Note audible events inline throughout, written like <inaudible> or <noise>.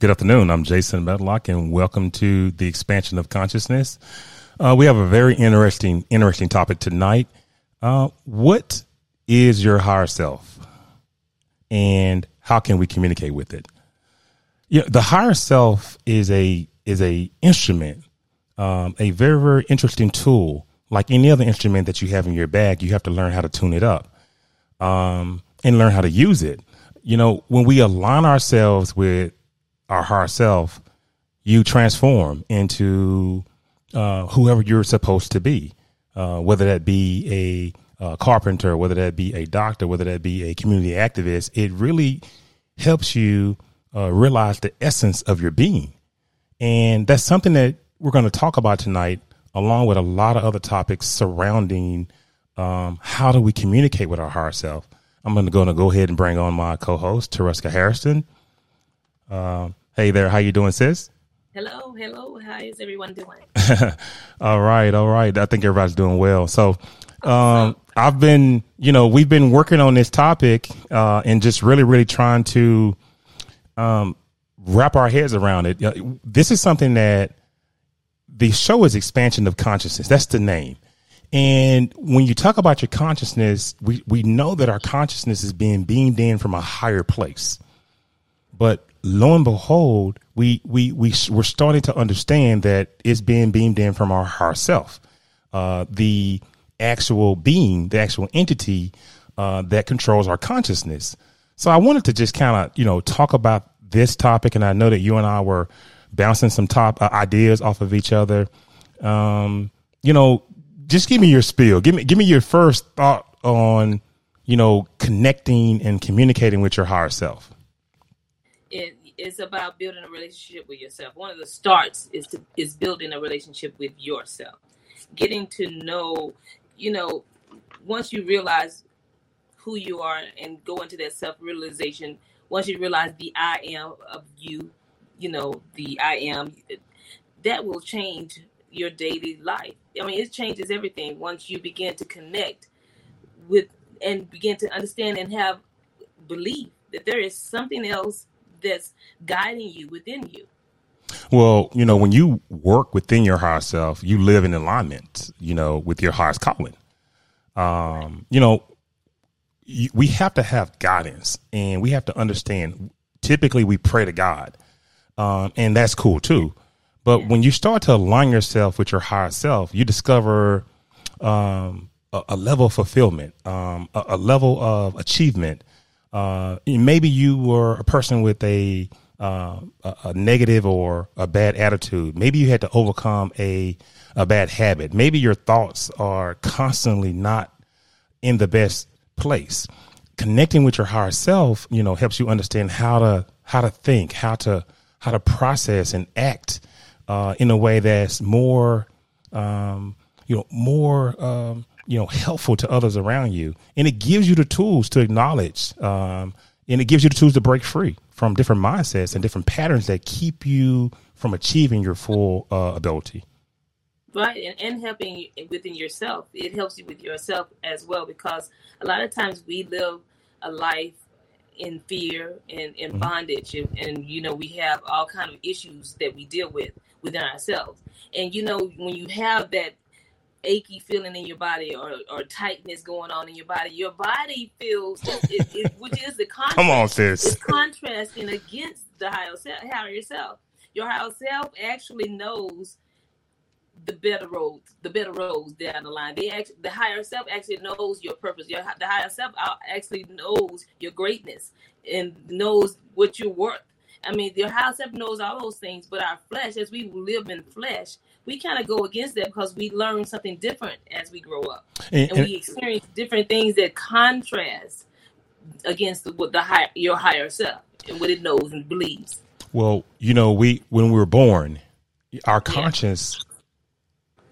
Good afternoon. I'm Jason Medlock, and welcome to the expansion of consciousness. Uh, we have a very interesting, interesting topic tonight. Uh, what is your higher self, and how can we communicate with it? Yeah, the higher self is a is a instrument, um, a very very interesting tool. Like any other instrument that you have in your bag, you have to learn how to tune it up, um, and learn how to use it. You know, when we align ourselves with our higher self, you transform into uh, whoever you're supposed to be, uh, whether that be a, carpenter, whether that be a doctor, whether that be a community activist. It really helps you uh, realize the essence of your being. And that's something that we're going to talk about tonight, along with a lot of other topics surrounding um, how do we communicate with our higher self. I'm going to go, to go ahead and bring on my co-host, Tereska Harrison. Uh, hey there, how you doing, sis? Hello, hello. How is everyone doing? <laughs> all right, all right. I think everybody's doing well. So, um, I've been, you know, we've been working on this topic uh, and just really, really trying to um, wrap our heads around it. This is something that the show is expansion of consciousness. That's the name. And when you talk about your consciousness, we, we know that our consciousness is being beamed in from a higher place. But lo and behold, we we we we're starting to understand that it's being beamed in from our higher self, uh, the actual being, the actual entity uh, that controls our consciousness. So I wanted to just kind of you know talk about this topic, and I know that you and I were bouncing some top uh, ideas off of each other. Um, you know, just give me your spiel. Give me give me your first thought on you know connecting and communicating with your higher self. It is about building a relationship with yourself. One of the starts is to is building a relationship with yourself. Getting to know, you know, once you realize who you are and go into that self realization, once you realize the I am of you, you know, the I am, that will change your daily life. I mean, it changes everything once you begin to connect with and begin to understand and have belief that there is something else that's guiding you within you. Well, you know, when you work within your higher self, you live in alignment, you know, with your highest calling. Um, you know, we have to have guidance and we have to understand. Typically, we pray to God, um, and that's cool too. But when you start to align yourself with your higher self, you discover um, a, a, level of fulfillment, um, a, a, level of achievement, uh, maybe you were a person with a, uh, a, negative or a bad attitude. Maybe you had to overcome a a bad habit. Maybe your thoughts are constantly not in the best place. Connecting with your higher self, you know, helps you understand how to how to think, how to how to process and act uh, in a way that's more, um, you know, more um, you know helpful to others around you. And it gives you the tools to acknowledge um, and it gives you the tools to break free from different mindsets and different patterns that keep you from achieving your full uh, ability. Right and, and helping within yourself. It helps you with yourself as well because a lot of times we live a life in fear and in mm-hmm. bondage and, and you know we have all kind of issues that we deal with within ourselves. And you know when you have that achy feeling in your body or, or tightness going on in your body, your body feels, it, it, which is the contrast. Come on, sis. Contrasting against the higher self, higher self. Your higher self actually knows the better roads, the better roads down the line. They actually, the higher self actually knows your purpose. Your the higher self uh, actually knows your greatness and knows what you're worth. I mean, your higher self knows all those things, but our flesh, as we live in flesh, we kind of go against that because we learn something different as we grow up, and, and we experience different things that contrast against the, what the high, your higher self and what it knows and believes. Well, you know, we when we were born, our conscience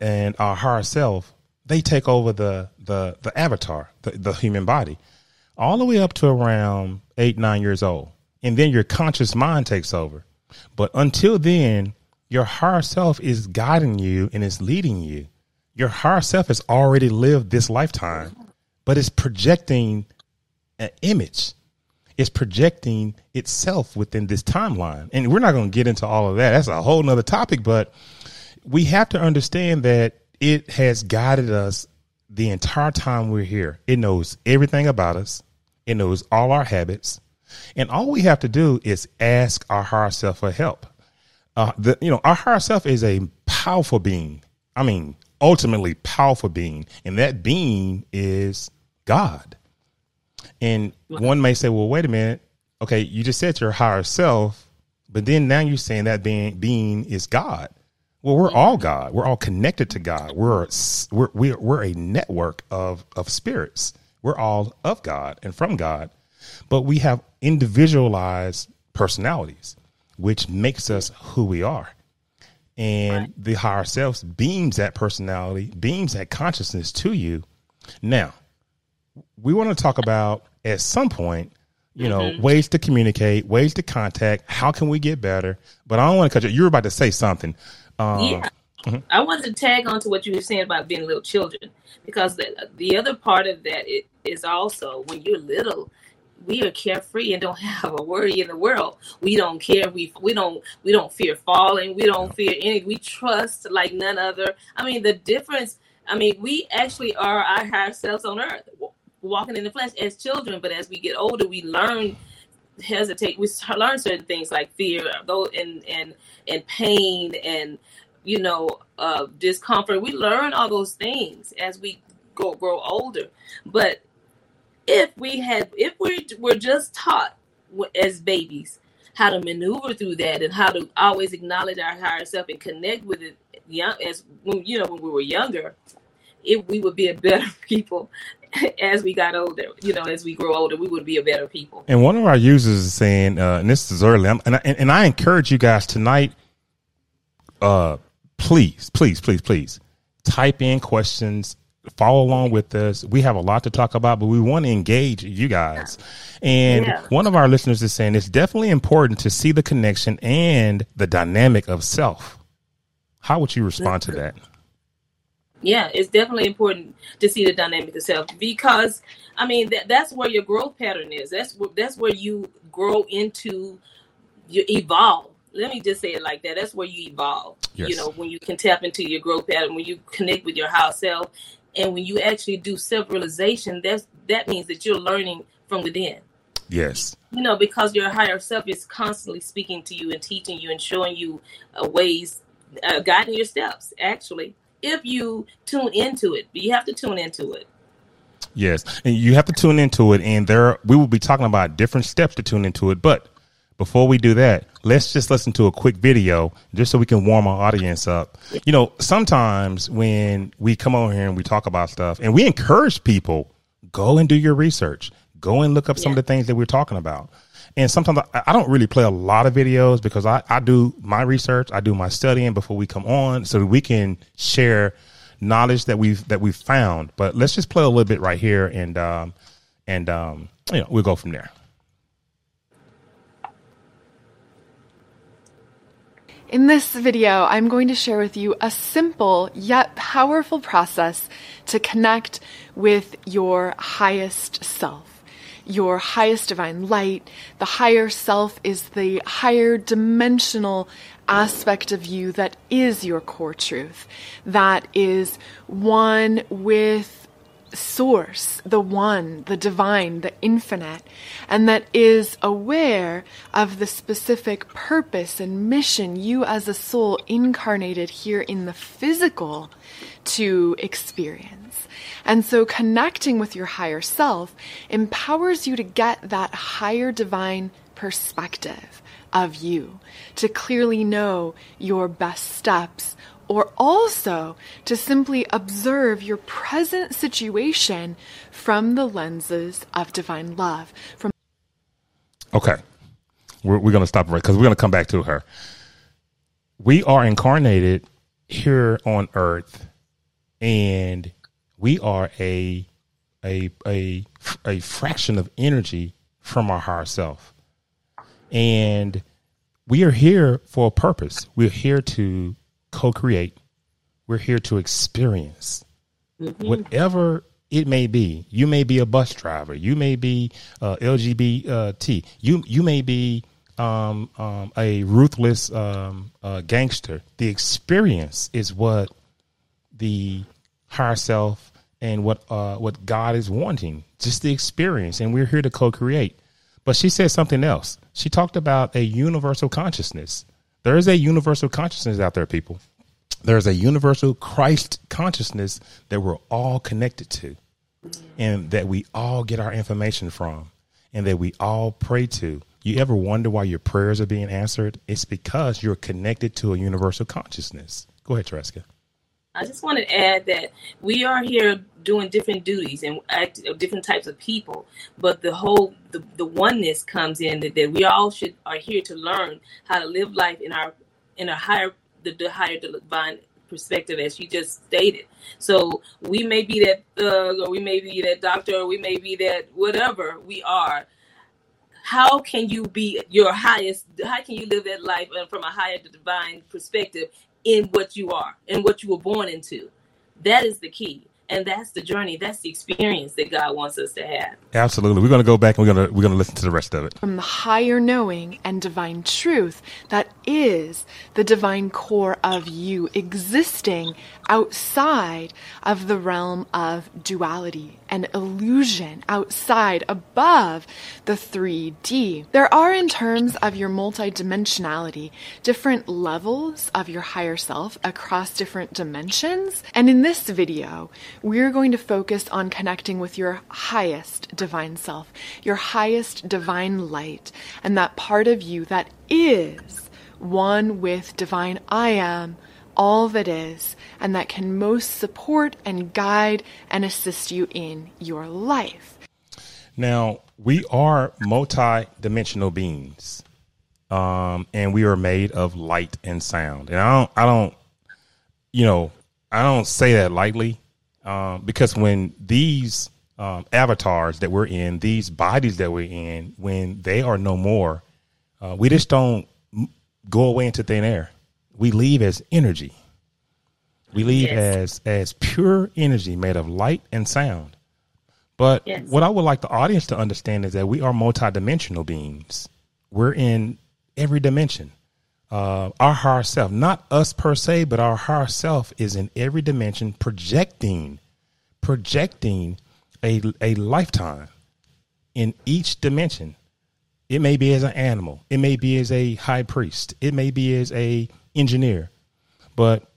yeah. and our higher self they take over the the the avatar, the, the human body, all the way up to around eight nine years old, and then your conscious mind takes over. But until then, your higher self is guiding you and is leading you. Your higher self has already lived this lifetime, but it's projecting an image. It's projecting itself within this timeline. And we're not going to get into all of that. That's a whole nother topic, but we have to understand that it has guided us the entire time we're here. It knows everything about us. It knows all our habits. And all we have to do is ask our higher self for help. Uh, the, you know, our higher self is a powerful being. I mean, ultimately powerful being. And that being is God. And one may say, well, wait a minute. Okay, you just said your higher self, but then now you're saying that being being is God. Well, we're all God. We're all connected to God. We're we're we're, we're a network of of spirits. We're all of God and from God, but we have individualized personalities, which makes us who we are. And right. the higher self beams that personality, beams that consciousness to you. Now, we want to talk about at some point, you know, mm-hmm. ways to communicate, ways to contact. How can we get better? But I don't want to cut you. You're about to say something. Um, yeah. Mm-hmm. I wanted to tag on to what you were saying about being little children, because the, the other part of that is also when you're little, we are carefree and don't <laughs> have a worry in the world. We don't care. We we don't we don't fear falling. We don't fear any. We trust like none other. I mean, the difference. I mean, we actually are our higher selves on earth walking in the flesh as children, but as we get older, we learn hesitate. We learn certain things like fear, though, and and and pain, and you know, uh, discomfort. We learn all those things as we go grow older. But if we had, if we were just taught as babies how to maneuver through that and how to always acknowledge our higher self and connect with it young as when you know when we were younger if we would be a better <laughs> people as we got older, you know, as we grow older, we would be a better people. And one of our users is saying, uh, and this is early, and I, and I encourage you guys tonight, uh, please, please, please, please type in questions, follow along with us. We have a lot to talk about, but we want to engage you guys. And yeah. one of our listeners is saying it's definitely important to see the connection and the dynamic of self. How would you respond to that? yeah, it's definitely important to see the dynamic of self because I mean that that's where your growth pattern is. That's that's where you grow into you evolve. Let me just say it like that. That's where you evolve. Yes. You know, when you can tap into your growth pattern, when you connect with your higher self, and when you actually do self realization, that's that means that you're learning from within. Yes. You know, because your higher self is constantly speaking to you and teaching you and showing you uh, ways, uh, guiding your steps, actually if you tune into it. But you have to tune into it. Yes, and you have to tune into it, and there we will be talking about different steps to tune into it. But before we do that, let's just listen to a quick video just so we can warm our audience up. You know, sometimes when we come over here and we talk about stuff, and we encourage people go and do your research, go and look up some yeah. of the things that we're talking about. And sometimes I, I, don't really play a lot of videos because I, I do my research, I do my studying before we come on so that we can share knowledge that we've that we've found. But let's just play a little bit right here and um and um you know we'll go from there. In this video, I'm going to share with you a simple yet powerful process to connect with your highest self your highest divine light. The higher self is the higher dimensional aspect of you that is your core truth, that is one with source, the one, the divine, the infinite, and that is aware of the specific purpose and mission you as a soul incarnated here in the physical to experience. And so connecting with your higher self empowers you to get that higher divine perspective of you, to clearly know your best steps, or also to simply observe your present situation from the lenses of divine love. From okay, we're, we're going to stop right because we're going to come back to her. We are incarnated here on earth, and we are a a a a fraction of energy from our higher self. And we are here for a purpose. We're here to co-create. We're here to experience mm-hmm. whatever it may be. You may be a bus driver. You may be uh, LGBT. You you may be um, um, a ruthless um, uh, gangster. The experience is what the higher self and what uh, what God is wanting. Just the experience, and we're here to co-create. But she said something else. She talked about a universal consciousness. There is a universal consciousness out there, people. There's a universal Christ consciousness that we're all connected to, and that we all get our information from, and that we all pray to. You ever wonder why your prayers are being answered? It's because you're connected to a universal consciousness. Go ahead, Treska. I just want to add that we are here doing different duties and act, different types of people, but the whole the, the oneness comes in that, that we all should are here to learn how to live life in our in a higher the, the higher divine perspective as you just stated. So we may be that thug or we may be that doctor or we may be that whatever we are. How can you be your highest? How can you live that life uh, from a higher divine perspective in what you are and what you were born into. That is the key and that's the journey that's the experience that god wants us to have. Absolutely. We're going to go back and we're going to we're going to listen to the rest of it. From the higher knowing and divine truth that is the divine core of you existing outside of the realm of duality and illusion outside above the 3D. There are, in terms of your multidimensionality, different levels of your higher self across different dimensions. And in this video, we're going to focus on connecting with your highest divine self, your highest divine light, and that part of you that is one with divine I am, all that is, and that can most support and guide and assist you in your life. Now, we are multi dimensional beings. Um, and we are made of light and sound. And I don't, I don't, you know, I don't say that lightly um, because when these um, avatars that we're in, these bodies that we're in, when they are no more, uh, we just don't go away into thin air. We leave as energy. We leave yes. as as pure energy made of light and sound. But yes. what I would like the audience to understand is that we are multidimensional beings. We're in every dimension. Uh, our higher self, not us per se, but our higher self is in every dimension, projecting, projecting a a lifetime in each dimension. It may be as an animal, it may be as a high priest, it may be as a engineer, but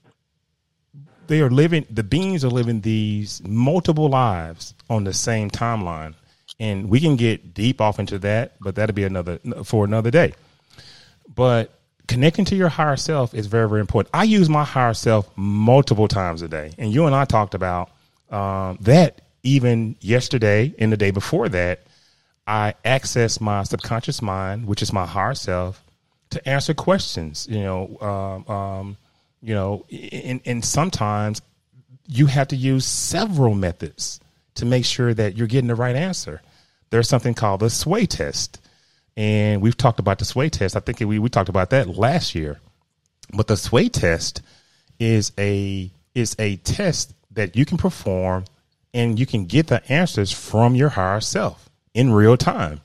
they are living. The beings are living these multiple lives on the same timeline, and we can get deep off into that, but that'll be another for another day. But connecting to your higher self is very, very important. I use my higher self multiple times a day. And you and I talked about um, that even yesterday and the day before that. I access my subconscious mind, which is my higher self, to answer questions. You know, um, um, you know, and, and sometimes you have to use several methods to make sure that you're getting the right answer. There's something called the sway test and we've talked about the sway test. I think we, we talked about that last year. But the sway test is a is a test that you can perform and you can get the answers from your higher self in real time.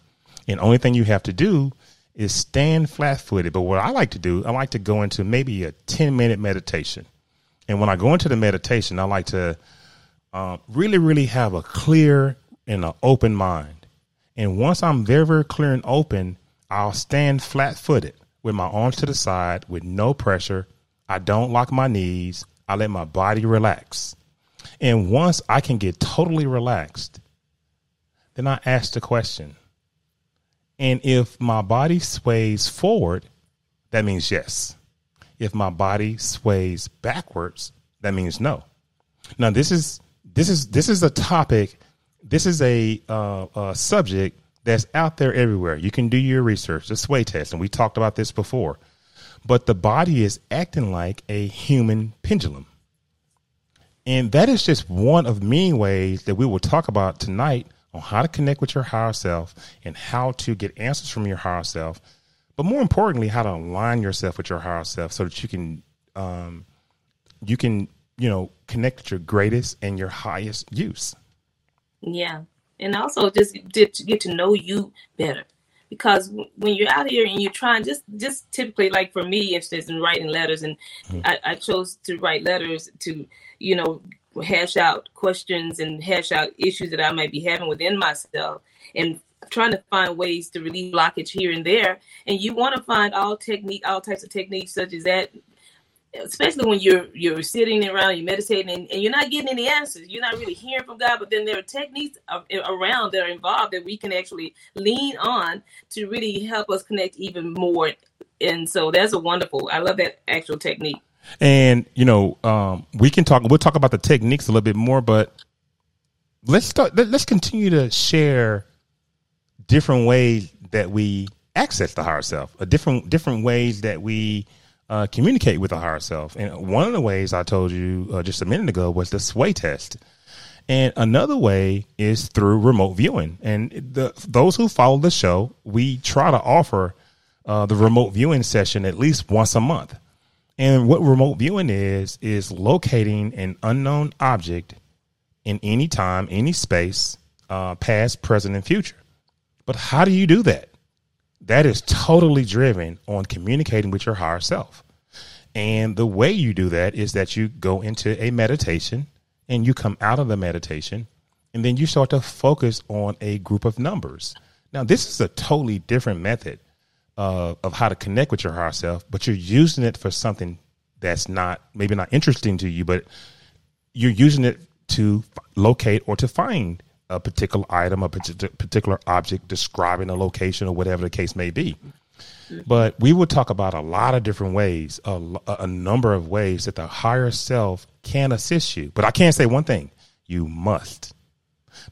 And only thing you have to do is stand flat footed. But what I like to do, I like to go into maybe a 10 minute meditation. And when I go into the meditation, I like to uh, really, really have a clear and an open mind. And once I'm very, very clear and open, I'll stand flat footed with my arms to the side with no pressure. I don't lock my knees. I let my body relax. And once I can get totally relaxed, then I ask the question. And if my body sways forward, that means yes. If my body sways backwards, that means no. Now this is this is this is a topic this is a, uh, a subject that's out there everywhere. You can do your research, the sway test, and we talked about this before. But the body is acting like a human pendulum. And that is just one of many ways that we will talk about tonight on how to connect with your higher self and how to get answers from your higher self. But more importantly, how to align yourself with your higher self so that you can, um, you can, you know, connect with your greatest and your highest use. Yeah. And also just to, to get to know you better. Because when you're out here and you're trying, just just typically like for me, instance, in writing letters, and mm-hmm. I, I chose to write letters to, you know, hash out questions and hash out issues that I might be having within myself and trying to find ways to relieve blockage here and there. And you want to find all technique, all types of techniques such as that especially when you're you're sitting around, you're meditating, and, and, you're not getting any answers. You're not really hearing from God. But then there are techniques around that are involved that we can actually lean on to really help us connect even more. And so that's a wonderful. I love that actual technique. And you know, um, we can talk. We'll talk about the techniques a little bit more, but let's start. Let, let's continue to share different ways that we access the higher self, a different different ways that we uh, communicate with the higher self. And one of the ways I told you uh, just a minute ago was the sway test. And another way is through remote viewing. And the, those who follow the show, we try to offer uh, the remote viewing session at least once a month. And what remote viewing is, is locating an unknown object in any time, any space, uh, past, present, and future. But how do you do that? that is totally driven on communicating with your higher self. And the way you do that is that you go into a meditation and you come out of the meditation and then you start to focus on a group of numbers. Now, this is a totally different method uh, of how to connect with your higher self, but you're using it for something that's not maybe not interesting to you, but you're using it to locate or to find a particular item, a particular object describing a location or whatever the case may be. But we will talk about a lot of different ways, a, a, number of ways that the higher self can assist you. But I can't say one thing you must.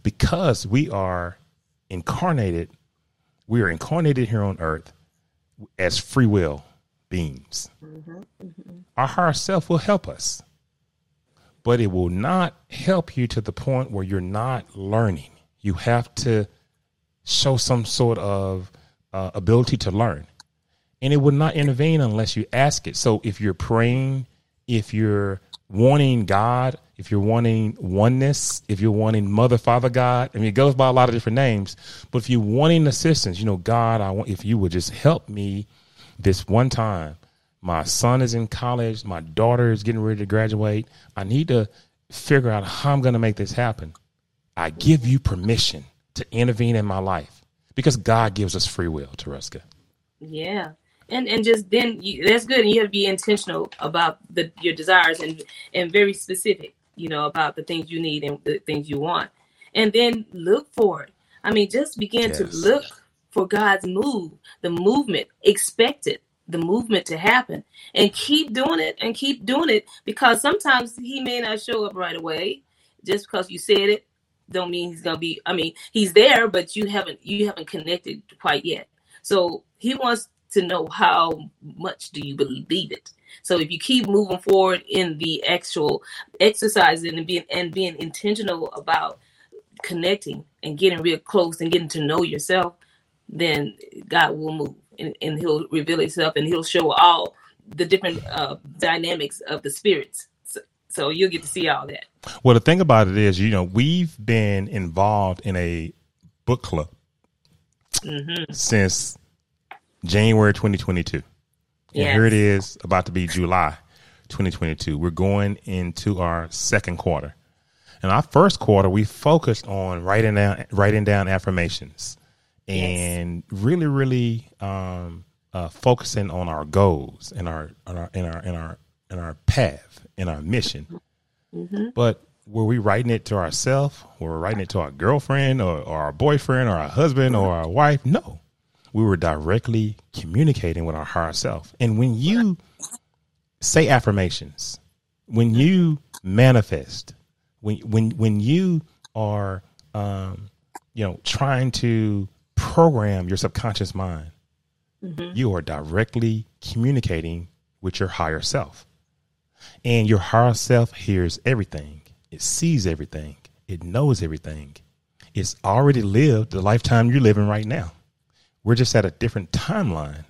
Because we are incarnated, we are incarnated here on earth as free will beings. Mm-hmm, mm-hmm. Our higher self will help us but it will not help you to the point where you're not learning. You have to show some sort of uh, ability to learn. And it will not intervene unless you ask it. So if you're praying, if you're wanting God, if you're wanting oneness, if you're wanting Mother, Father, God, I mean, it goes by a lot of different names. But if you're wanting assistance, you know, God, I want if you would just help me this one time my son is in college. My daughter is getting ready to graduate. I need to figure out how I'm going to make this happen. I give you permission to intervene in my life because God gives us free will, Tereska. Yeah. And and just then you, that's good. And you have to be intentional about the your desires and and very specific, you know, about the things you need and the things you want. And then look for it. I mean, just begin yes. to look for God's move, the movement, expect it the movement to happen and keep doing it and keep doing it because sometimes he may not show up right away just because you said it don't mean he's gonna be i mean he's there but you haven't you haven't connected quite yet so he wants to know how much do you believe it so if you keep moving forward in the actual exercising and being and being intentional about connecting and getting real close and getting to know yourself then god will move and, and he'll reveal himself and he'll show all the different uh, dynamics of the spirits. So, so you'll get to see all that. Well, the thing about it is, you know, we've been involved in a book club mm-hmm. since January 2022. And yes. here it is about to be July 2022. We're going into our second quarter. In our first quarter, we focused on writing down writing down affirmations and yes. really, really um, uh, focusing on our goals and our, in our in our in our in our path in our mission. Mm-hmm. But were we writing it to ourselves? Were we writing it to our girlfriend or, or our boyfriend or our husband or our wife? No, we were directly communicating with our higher self. And when you say affirmations, when you manifest, when when when you are um, you know trying to program your subconscious mind, mm-hmm. you are directly communicating with your higher self. And your higher self hears everything, it sees everything, it knows everything. It's already lived the lifetime you're living right now. We're just at a different timeline.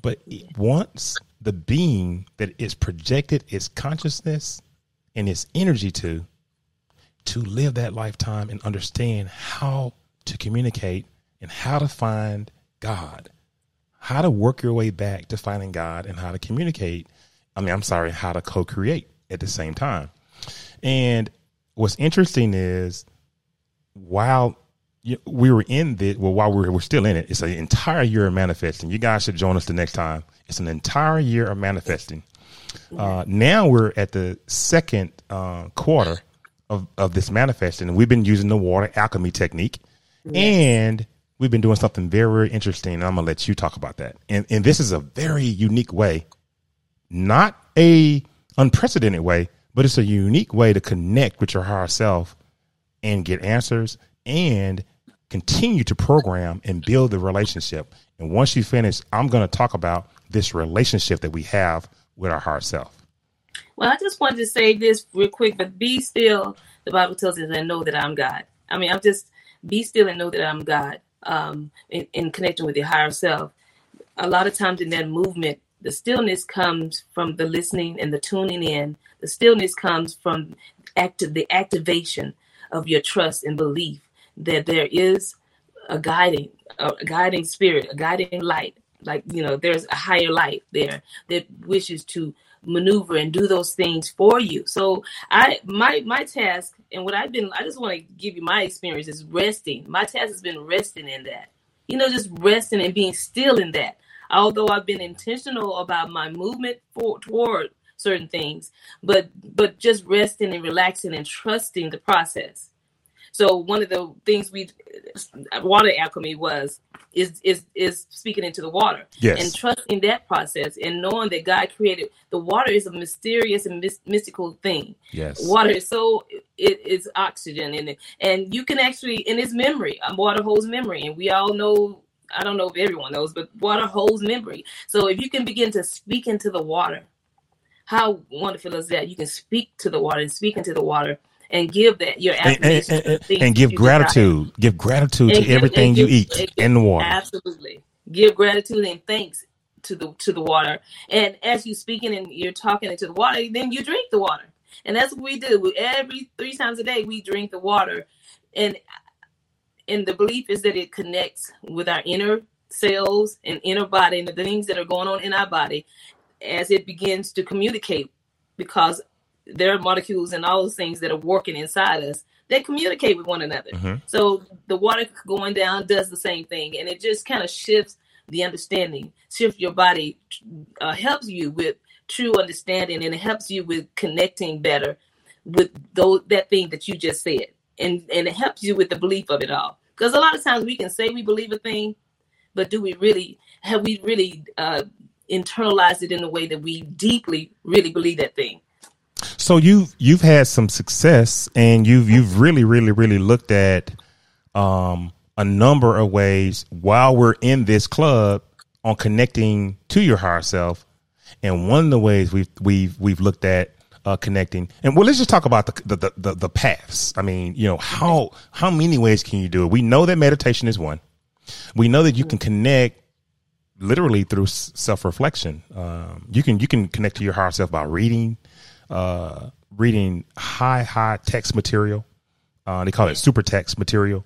But once the being that is projected its consciousness and its energy to, to live that lifetime and understand how to communicate and how to find God, how to work your way back to finding God and how to communicate. I mean, I'm sorry, how to co create at the same time. And what's interesting is while we were in the well, while we're, we're still in it, it's an entire year of manifesting. You guys should join us the next time. It's an entire year of manifesting. Uh, now we're at the second uh, quarter of, of this manifesting, and we've been using the water alchemy technique, yes. and we've been doing something very, very interesting. And I'm gonna let you talk about that. And and this is a very unique way, not a unprecedented way, but it's a unique way to connect with your higher self and get answers and continue to program and build the relationship. And once you finish, I'm going to talk about this relationship that we have with our higher self. Well, I just wanted to say this real quick, but be still. The Bible tells us and know that I'm God. I mean, I'm just be still and know that I'm God. Um, in, in connecting with your higher self. A lot of times in that movement, the stillness comes from the listening and the tuning in. The stillness comes from active the activation of your trust and belief that there is a guiding, a guiding spirit, a guiding light. Like you know, there's a higher light there that wishes to maneuver and do those things for you. So I my my task and what I've been I just want to give you my experience is resting. My task has been resting in that. You know, just resting and being still in that. Although I've been intentional about my movement for, toward certain things, but but just resting and relaxing and trusting the process. So one of the things we water alchemy was is is is speaking into the water yes. and trusting that process and knowing that God created the water is a mysterious and mystical thing. Yes, water is so it is oxygen in it, and you can actually in its memory. Water holds memory, and we all know. I don't know if everyone knows, but water holds memory. So if you can begin to speak into the water, how wonderful is that? You can speak to the water and speak into the water and give that your affirmation and, and, and, and give gratitude. Give gratitude to give, everything you eat and the water. Absolutely, give gratitude and thanks to the to the water. And as you speaking and you're talking into the water, then you drink the water. And that's what we do. Every three times a day, we drink the water, and and the belief is that it connects with our inner cells and inner body and the things that are going on in our body as it begins to communicate because there are molecules and all those things that are working inside us they communicate with one another. Mm-hmm. So the water going down does the same thing, and it just kind of shifts the understanding, shifts your body, uh, helps you with true understanding, and it helps you with connecting better with those that thing that you just said, and and it helps you with the belief of it all. Because a lot of times we can say we believe a thing, but do we really have we really uh, internalized it in a way that we deeply really believe that thing? So you've you've had some success, and you've you've really really really looked at um, a number of ways while we're in this club on connecting to your higher self. And one of the ways we've we've we've looked at uh, connecting, and well, let's just talk about the, the the the paths. I mean, you know how how many ways can you do it? We know that meditation is one. We know that you can connect literally through self reflection. Um, you can you can connect to your higher self by reading uh, reading high, high text material. Uh, they call it super text material.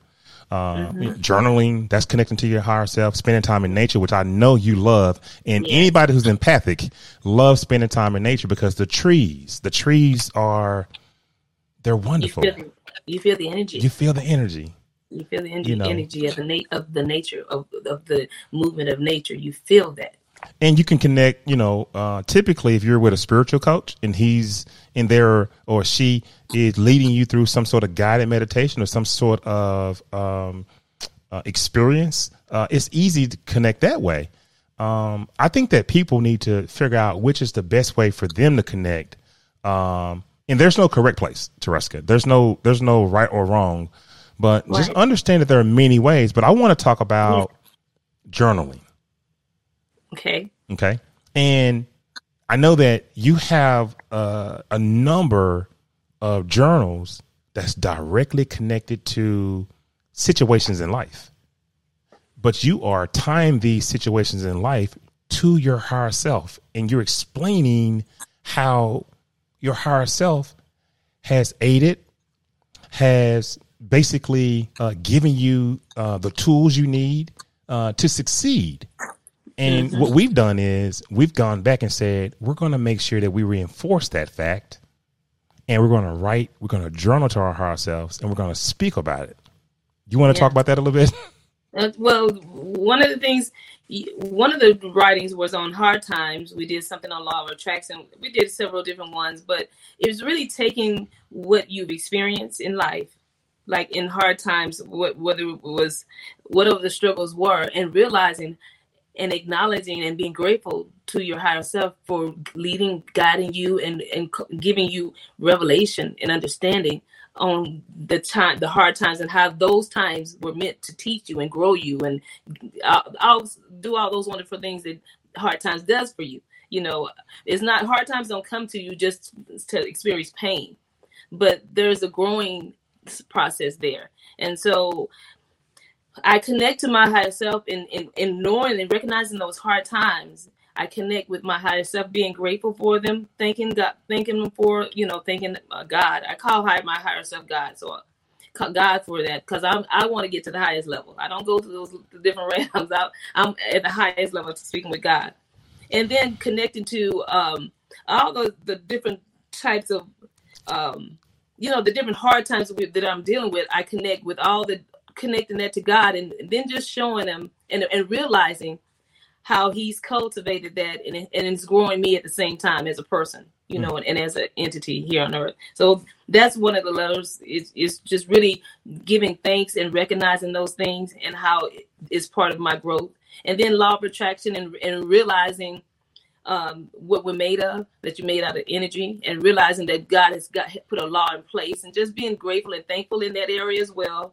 Uh, mm-hmm. Journaling, that's connecting to your higher self, spending time in nature, which I know you love. And yeah. anybody who's empathic loves spending time in nature because the trees, the trees are, they're wonderful. You feel, you feel the energy. You feel the energy. You feel the energy, you know, energy of the na- of the nature of of the movement of nature. You feel that and you can connect you know uh, typically if you're with a spiritual coach and he's in there or she is leading you through some sort of guided meditation or some sort of um, uh, experience uh, it's easy to connect that way um, i think that people need to figure out which is the best way for them to connect um, and there's no correct place Tereska. there's no there's no right or wrong but right. just understand that there are many ways but i want to talk about yeah. journaling Okay. Okay. And I know that you have uh, a number of journals that's directly connected to situations in life, but you are tying these situations in life to your higher self, and you're explaining how your higher self has aided, has basically uh, given you uh, the tools you need uh, to succeed. And mm-hmm. what we've done is we've gone back and said, we're going to make sure that we reinforce that fact and we're going to write, we're going to journal to our higher selves and we're going to speak about it. You want to yeah. talk about that a little bit? <laughs> Uh, well, one of the things, one of the writings was on hard times. We did something on law of attraction. We did several different ones, but it was really taking what you've experienced in life, like in hard times, what, whether it was whatever the struggles were, and realizing and acknowledging and being grateful to your higher self for leading, guiding you, and and giving you revelation and understanding on the time, the hard times, and how those times were meant to teach you and grow you, and uh, I'll, I'll do all those wonderful things that hard times does for you. You know, it's not hard times don't come to you just to experience pain, but there's a growing process there, and so I connect to my higher self in, in, in knowing and recognizing those hard times. I connect with my higher self, being grateful for them, thanking God, thanking for, you know, thanking uh, God. I call high, my higher self God. So uh, God for that because I'm I want to get to the highest level. I don't go to those <laughs> different realms. I, I'm at the highest level speaking with God, and then connecting to um, all the the different types of um, you know the different hard times that I'm dealing with. I connect with all the connecting that to God and then just showing them and, and realizing how he's cultivated that and, and it's growing me at the same time as a person, you know, mm-hmm. and, and, as an entity here on earth. So that's one of the letters is, is just really giving thanks and recognizing those things and how it's part of my growth. And then law of attraction and, and realizing um, what we're made of, that you're made out of energy, and realizing that God has got put a law in place, and just being grateful and thankful in that area as well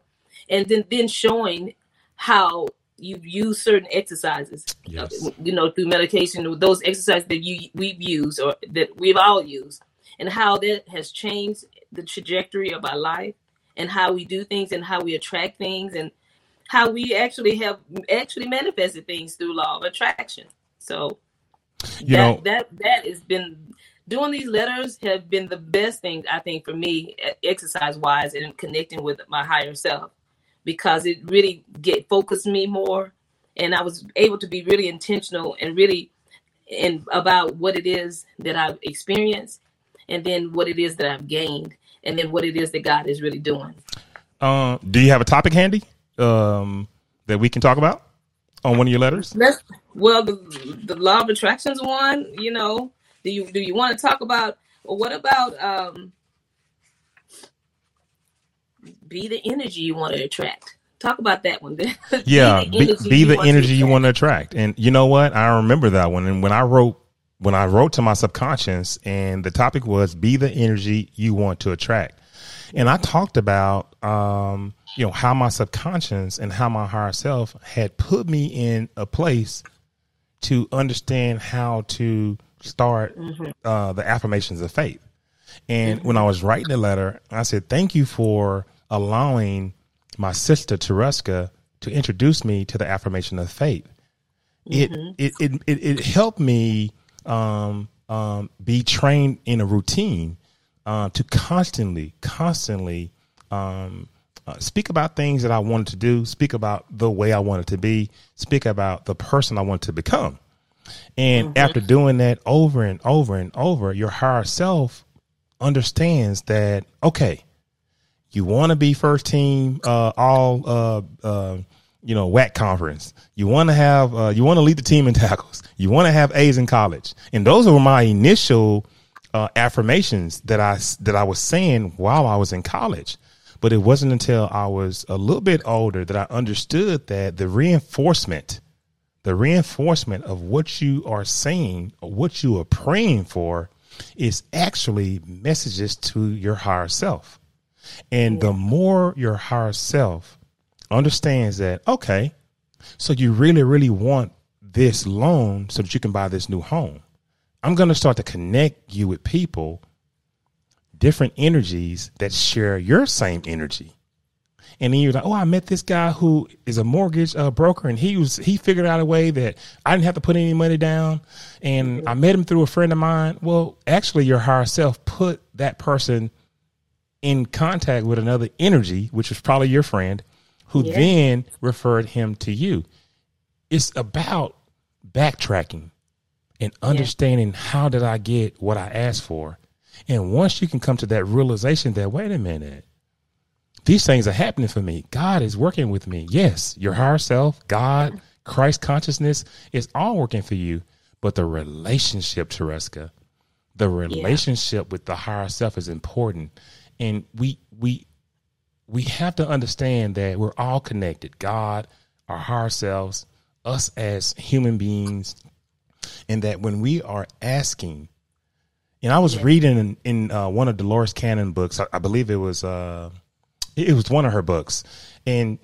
and then then showing how you use certain exercises yes. you know through medication those exercises that you we've used or that we've all used and how that has changed the trajectory of our life and how we do things and how we attract things and how we actually have actually manifested things through law of attraction so you that, know that that has been doing these letters have been the best thing i think for me exercise wise and connecting with my higher self because it really get focused me more and I was able to be really intentional and really and about what it is that I've experienced and then what it is that I've gained and then what it is that God is really doing. Uh, do you have a topic handy um, that we can talk about on one of your letters? That's, well, the, the law of attractions one, you know, do you do you want to talk about or what about um, be the energy you want to attract. Talk about that one. <laughs> yeah, be the energy, be, be the you, energy you want to attract. And you know what? I remember that one. And when I wrote when I wrote to my subconscious, and the topic was be the energy you want to attract. And I talked about um, you know how my subconscious and how my higher self had put me in a place to understand how to start mm-hmm. uh, the affirmations of faith. And mm-hmm. when I was writing the letter, I said, "Thank you for allowing my sister Tereska to introduce me to the affirmation of faith. Mm-hmm. It, it, it, it, helped me um, um, be trained in a routine uh, to constantly, constantly um, uh, speak about things that I wanted to do, speak about the way I wanted to be, speak about the person I wanted to become. And mm-hmm. after doing that over and over and over, your higher self understands that, okay, you want to be first team uh, all uh, uh, you know WAC conference. You want to have uh, you want to lead the team in <laughs> tackles. You want to have A's in college, and those were my initial uh, affirmations that I that I was saying while I was in college. But it wasn't until I was a little bit older that I understood that the reinforcement, the reinforcement of what you are saying or what you are praying for, is actually messages to your higher self. And the more your higher self understands that, okay, so you really, really want this loan so that you can buy this new home. I'm going to start to connect you with people, different energies that share your same energy. And then you're like, oh, I met this guy who is a mortgage uh, broker, and he was he figured out a way that I didn't have to put any money down, and I met him through a friend of mine. Well, actually, your higher self put that person in contact with another energy, which was probably your friend, who Yeah. then referred him to you. It's about backtracking and understanding how did I get what I asked for. And once you can come to that realization that, wait a minute, these things are happening for me. God is working with me. Yes, your higher self, God, Christ consciousness is all working for you. But the relationship, Tereska, the relationship with the higher self is important. And we we we have to understand that we're all connected. God, our higher selves, us as human beings, and that when we are asking, and I was reading in, in uh, one of Dolores Cannon books, I, I believe it was uh, it it was one of her books, and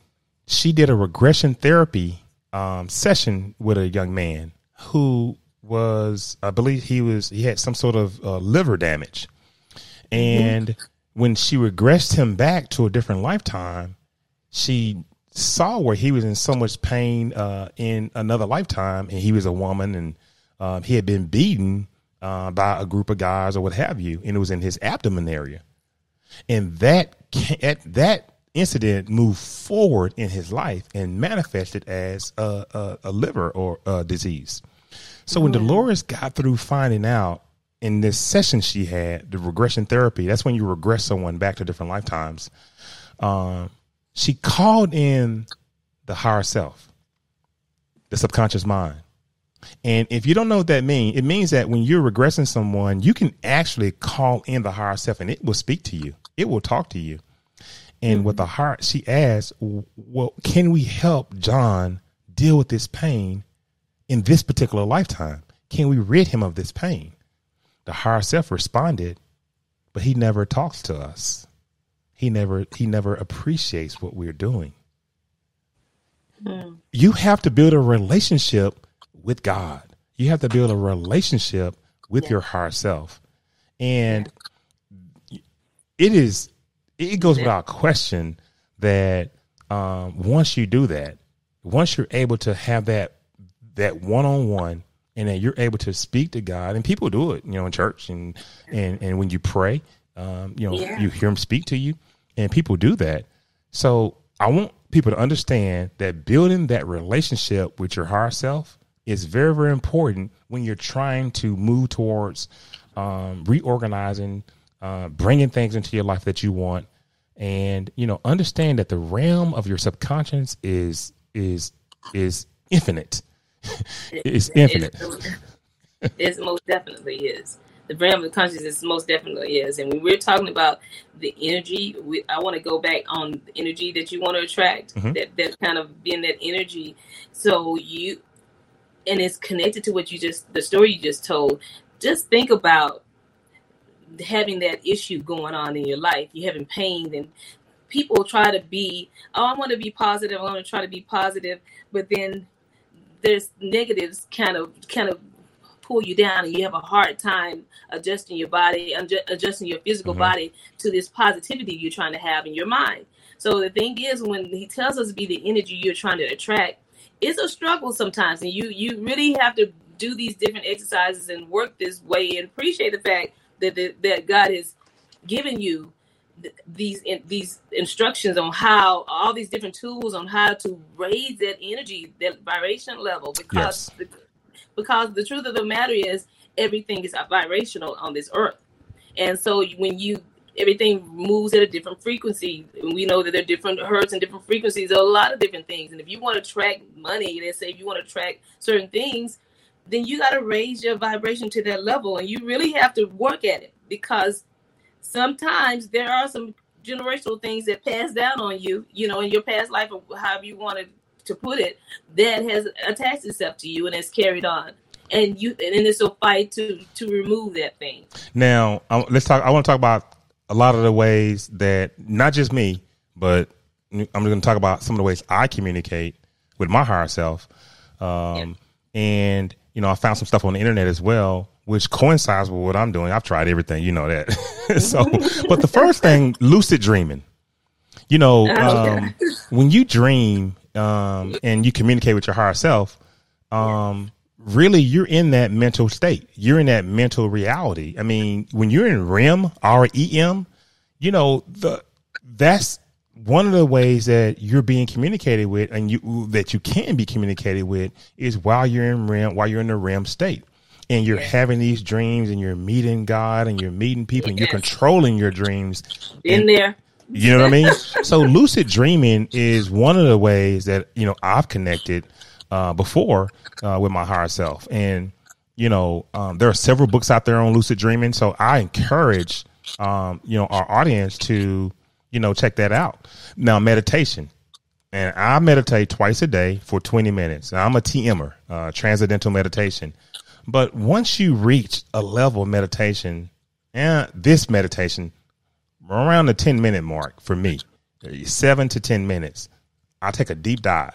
she did a regression therapy um, session with a young man who was, I believe, he was he had some sort of uh, liver damage, and when she regressed him back to a different lifetime, she saw where he was in so much pain uh, in another lifetime, and he was a woman, and um, he had been beaten uh, by a group of guys or what have you, and it was in his abdomen area, and that at that incident moved forward in his life and manifested as a, a, a liver or a disease. So when Dolores got through finding out in this session she had, the regression therapy, that's when you regress someone back to different lifetimes. Um, she called in the higher self, the subconscious mind. And if you don't know what that means, it means that when you're regressing someone, you can actually call in the higher self and it will speak to you. It will talk to you. And with the heart, she asked, well, can we help John deal with this pain in this particular lifetime? Can we rid him of this pain? The higher self responded, but he never talks to us. He never he never appreciates what we're doing. You have to build a relationship with God. You have to build a relationship with your higher self. And it is it goes without question that um, once you do that, once you're able to have that that one on one, and that you're able to speak to God, and people do it, you know, in church and and and when you pray, um, you know, Yeah. you hear Him speak to you, and people do that. So I want people to understand that building that relationship with your higher self is very very important when you're trying to move towards um, reorganizing, uh, bringing things into your life that you want, and you know understand that the realm of your subconscious is is is infinite. <laughs> it's infinite. It is most definitely is. The realm of the consciousness most definitely is. And when we're talking about the energy, we, I want to go back on the energy that you want to attract. Mhm. That that kind of being that energy. So you, and it's connected to what you just the story you just told. Just think about having that issue going on in your life. You're having pain, and people try to be, oh, I want to be positive. I want to try to be positive, but then there's negatives kind of kind of pull you down and you have a hard time adjusting your body adjusting your physical Mhm. body to this positivity you're trying to have in your mind so the thing is when he tells us to be the energy you're trying to attract it's a struggle sometimes and you you really have to do these different exercises and work this way and appreciate the fact that that, that god has given you th- these in, these instructions on how all these different tools on how to raise that energy that vibration level because the, because the truth of the matter is everything is vibrational on this earth. And so when you everything moves at a different frequency and we know that there are different hertz and different frequencies a lot of different things. And if you want to track money let's say if you want to track certain things then you got to raise your vibration to that level and you really have to work at it because sometimes there are some generational things that pass down on you, you know, in your past life or however you wanted to put it, that has attached itself to you and has carried on. And you and it's a fight to to remove that thing. Now, I, let's talk. I want to talk about a lot of the ways that not just me, but I'm going to talk about some of the ways I communicate with my higher self. Um, And you know, I found some stuff on the internet as well, which coincides with what I'm doing. I've tried everything, you know that. <laughs> so, but the first thing, lucid dreaming. You know, um, when you dream um, and you communicate with your higher self, um, really you're in that mental state. You're in that mental reality. I mean, when you're in REM, R E M, you know, the that's one of the ways that you're being communicated with and you that you can be communicated with is while you're in REM, while you're in the REM state. And you're having these dreams and you're meeting God and you're meeting people and you're controlling your dreams. In And- there. You know what I mean? <laughs> so lucid dreaming is one of the ways that you know I've connected uh, before uh, with my higher self, and you know um, there are several books out there on lucid dreaming. So I encourage um, you know our audience to you know check that out. Now meditation, and I meditate twice a day for twenty minutes. Now, I'm a TMer, uh, transcendental meditation, but once you reach a level of meditation, and this meditation around the 10 minute mark for me, seven to 10 minutes, I take a deep dive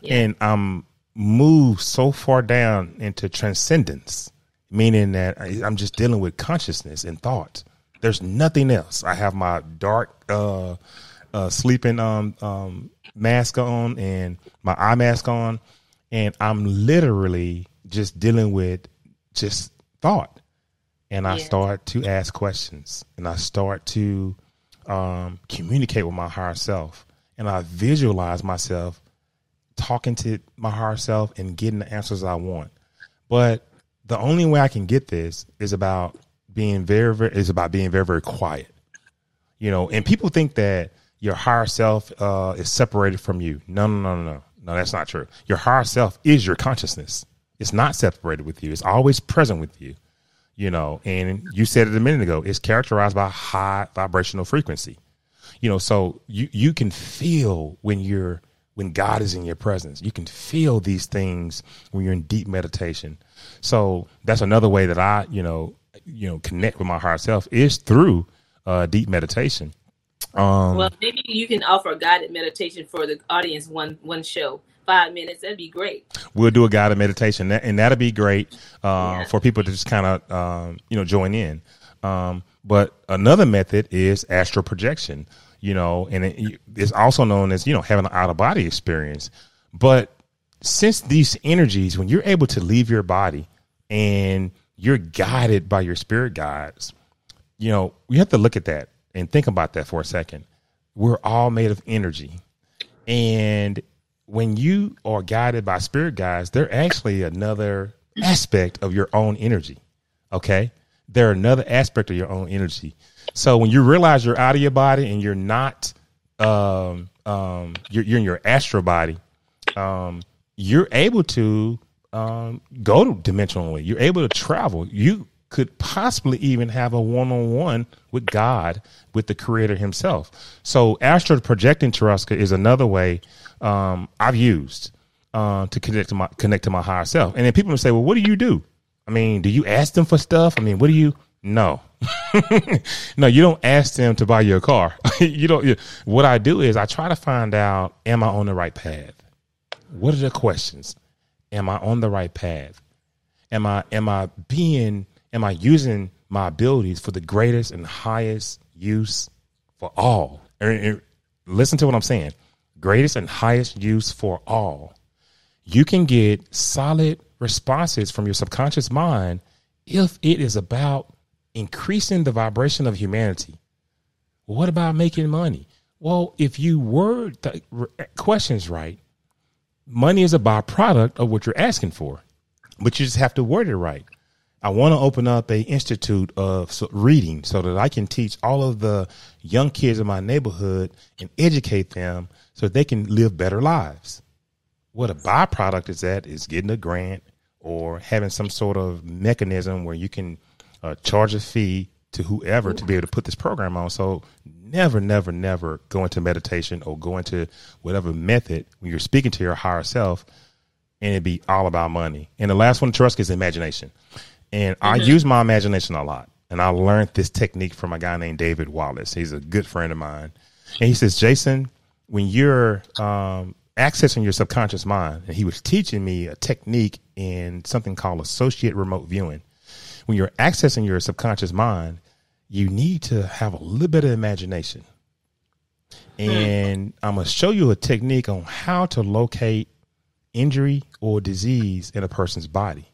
Yeah. and I'm moved so far down into transcendence, meaning that I'm just dealing with consciousness and thought. There's nothing else. I have my dark, uh, uh, sleeping, um, um, mask on and my eye mask on. And I'm literally just dealing with just thought and I Yeah. start to ask questions and I start to um, communicate with my higher self and I visualize myself talking to my higher self and getting the answers I want. But the only way I can get this is about being very, very is about being very, very quiet. You know, and people think that your higher self uh, is separated from you. No, no, no, no, no. No, that's not true. Your higher self is your consciousness. It's not separated with you. It's always present with you you know and you said it a minute ago it's characterized by high vibrational frequency. You know so you you can feel when you're when god is in your presence. You can feel these things when you're in deep meditation. So that's another way that i you know you know connect with my higher self is through uh deep meditation. Um Well, maybe you can offer guided meditation for the audience one one show, five minutes. That'd be great. we'll do a guided meditation and that'll be great uh, Yeah. for people to just kind of um, you know join in um, but another method is astral projection you know and it, it's also known as you know having an out of body experience but since these energies when you're able to leave your body and you're guided by your spirit guides you know we have to look at that and think about that for a second we're all made of energy and when you are guided by spirit guides, they're actually another aspect of your own energy. Okay. They're another aspect of your own energy. So when you realize you're out of your body and you're not, um, um, you're, you're in your astral body, um, you're able to um, go to dimensionally. You're able to travel. You could possibly even have a one on one with God, with the Creator Himself. So, astral projecting Tereska is another way um, I've used uh, to connect to my connect to my higher self. And then people say, "Well, what do you do? I mean, do you ask them for stuff? I mean, what do you?" No, <laughs> no, you don't ask them to buy you a car. <laughs> you don't. you- What I do is I try to find out: Am I on the right path? What are the questions? Am I on the right path? Am I am I being am I using my abilities for the greatest and highest use for all? Er, er, Listen to what I'm saying. Greatest and highest use for all. You can get solid responses from your subconscious mind if it is about increasing the vibration of humanity. What about making money? Well, if you word the questions right, money is a byproduct of what you're asking for, but you just have to word it right. I want to open up a institute of reading so that I can teach all of the young kids in my neighborhood and educate them so they can live better lives. What a byproduct is that is getting a grant or having some sort of mechanism where you can uh, charge a fee to whoever to be able to put this program on. So never, never, never go into meditation or go into whatever method when you're speaking to your higher self and it be all about money. And the last one, trust, is imagination. And I use my imagination a lot. And I learned this technique from a guy named David Wallace. He's a good friend of mine. And he says, Jason, when you're um, accessing your subconscious mind, and he was teaching me a technique in something called associate remote viewing. When you're accessing your subconscious mind, you need to have a little bit of imagination. And I'm going to show you a technique on how to locate injury or disease in a person's body.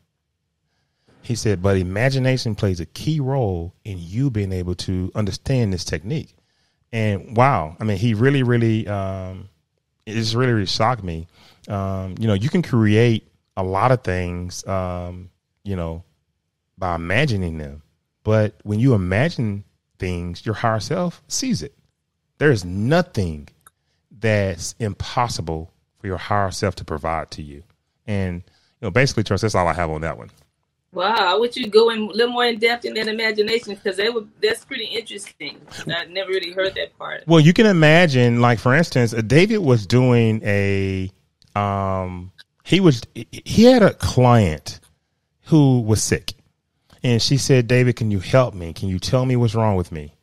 He said, but imagination plays a key role in you being able to understand this technique. And wow, I mean, he really, really, um, it just really, really shocked me. Um, you know, you can create a lot of things, um, you know, by imagining them. But when you imagine things, your higher self sees it. There is nothing that's impossible for your higher self to provide to you. And you know, basically, trust. That's all I have on that one. Wow, I wish you'd go in a little more in depth in that imagination because that would that's pretty interesting. I never really heard that part. Well, you can imagine, like for instance, uh, David was doing a, um, he was he had a client who was sick, and she said, "David, can you help me? Can you tell me what's wrong with me?"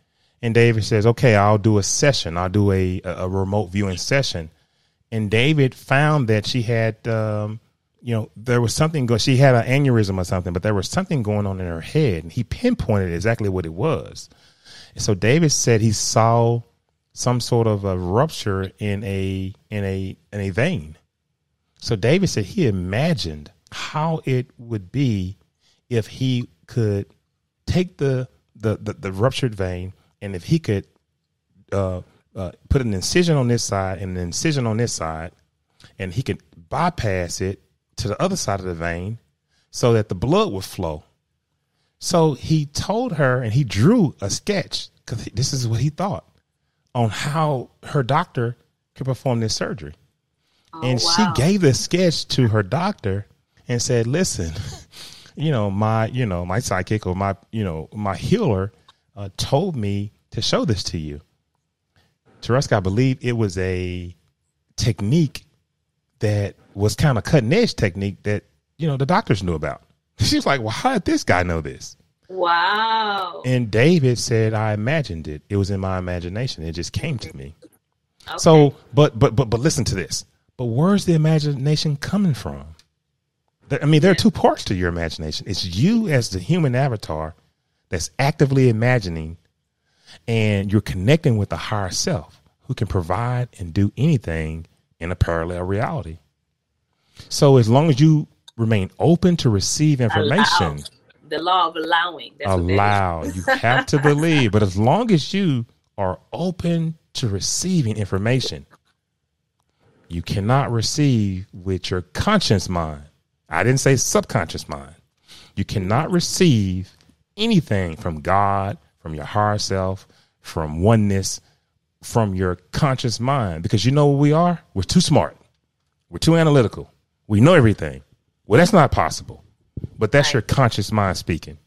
And David says, "Okay, I'll do a session. I'll do a a remote viewing session." And David found that she had um, you know, there was something going. She had an aneurysm or something, but there was something going on in her head, and he pinpointed exactly what it was. And so David said he saw some sort of a rupture in a in a in a vein. So David said he imagined how it would be if he could take the the the, the ruptured vein, and if he could uh, uh, put an incision on this side and an incision on this side, and he could bypass it to the other side of the vein so that the blood would flow. So he told her and he drew a sketch because this is what he thought on how her doctor could perform this surgery. Oh, and wow. she gave the sketch to her doctor and said, listen, <laughs> you know, my, you know, my psychic or my, you know, my healer uh, told me to show this to you. Tereska, I believe it was a technique that was kind of cutting edge technique that you know the doctors knew about. <laughs> She's like, "Well, how did this guy know this?" Wow. And David said, "I imagined it. It was in my imagination. It just came to me." Okay. So, but but but but listen to this. But where's the imagination coming from? I mean, there are two parts to your imagination. It's you as the human avatar that's actively imagining, and you're connecting with the higher self who can provide and do anything in a parallel reality. So as long as you remain open to receive information, allow. the law of allowing. That's allow. you have to believe, but as long as you are open to receiving information, you cannot receive with your conscious mind. I didn't say subconscious mind. You cannot receive anything from God, from your higher self, from oneness, from your conscious mind because you know what we are? We're too smart. We're too analytical. We know everything. Well, that's not possible. But that's right. your conscious mind speaking.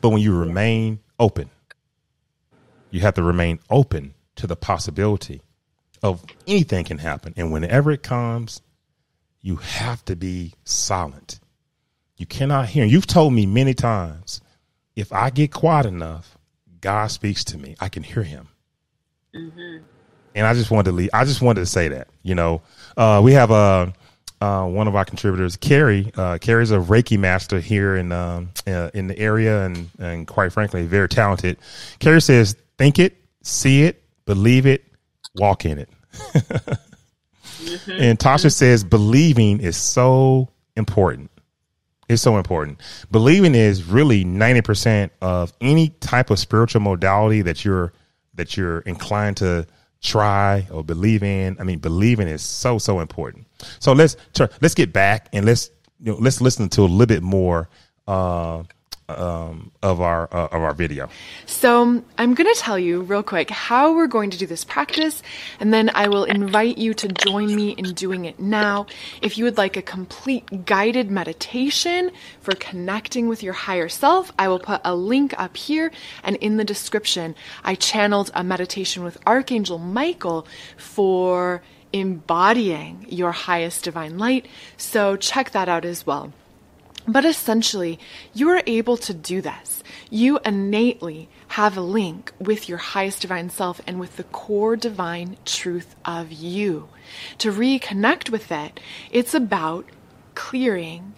But when you remain open, you have to remain open to the possibility of anything can happen. And whenever it comes, you have to be silent. You cannot hear. You've told me many times if I get quiet enough, God speaks to me. I can hear him. Mm-hmm. And I just wanted to leave. I just wanted to say that. You know, uh, we have a uh, one of our contributors, Carrie. Uh, Carrie's a Reiki master here in um, uh, in the area, and and quite frankly, very talented. Carrie says, "Think it, see it, believe it, walk in it." mm-hmm. <laughs> And Tasha mm-hmm. says, "Believing is so important." It's so important. Believing is really 90% of any type of spiritual modality that you're that you're inclined to try or believe in. I mean, believing is so so important. So let's let's get back and let's you know, let's listen to a little bit more uh, um, of our uh, of our video. So I'm going to tell you real quick how we're going to do this practice, and then I will invite you to join me in doing it now. If you would like a complete guided meditation for connecting with your higher self, I will put a link up here and in the description. I channeled a meditation with Archangel Michael for embodying your highest divine light. So check that out as well. But essentially, you are able to do this. You innately have a link with your highest divine self and with the core divine truth of you. To reconnect with it, it's about clearing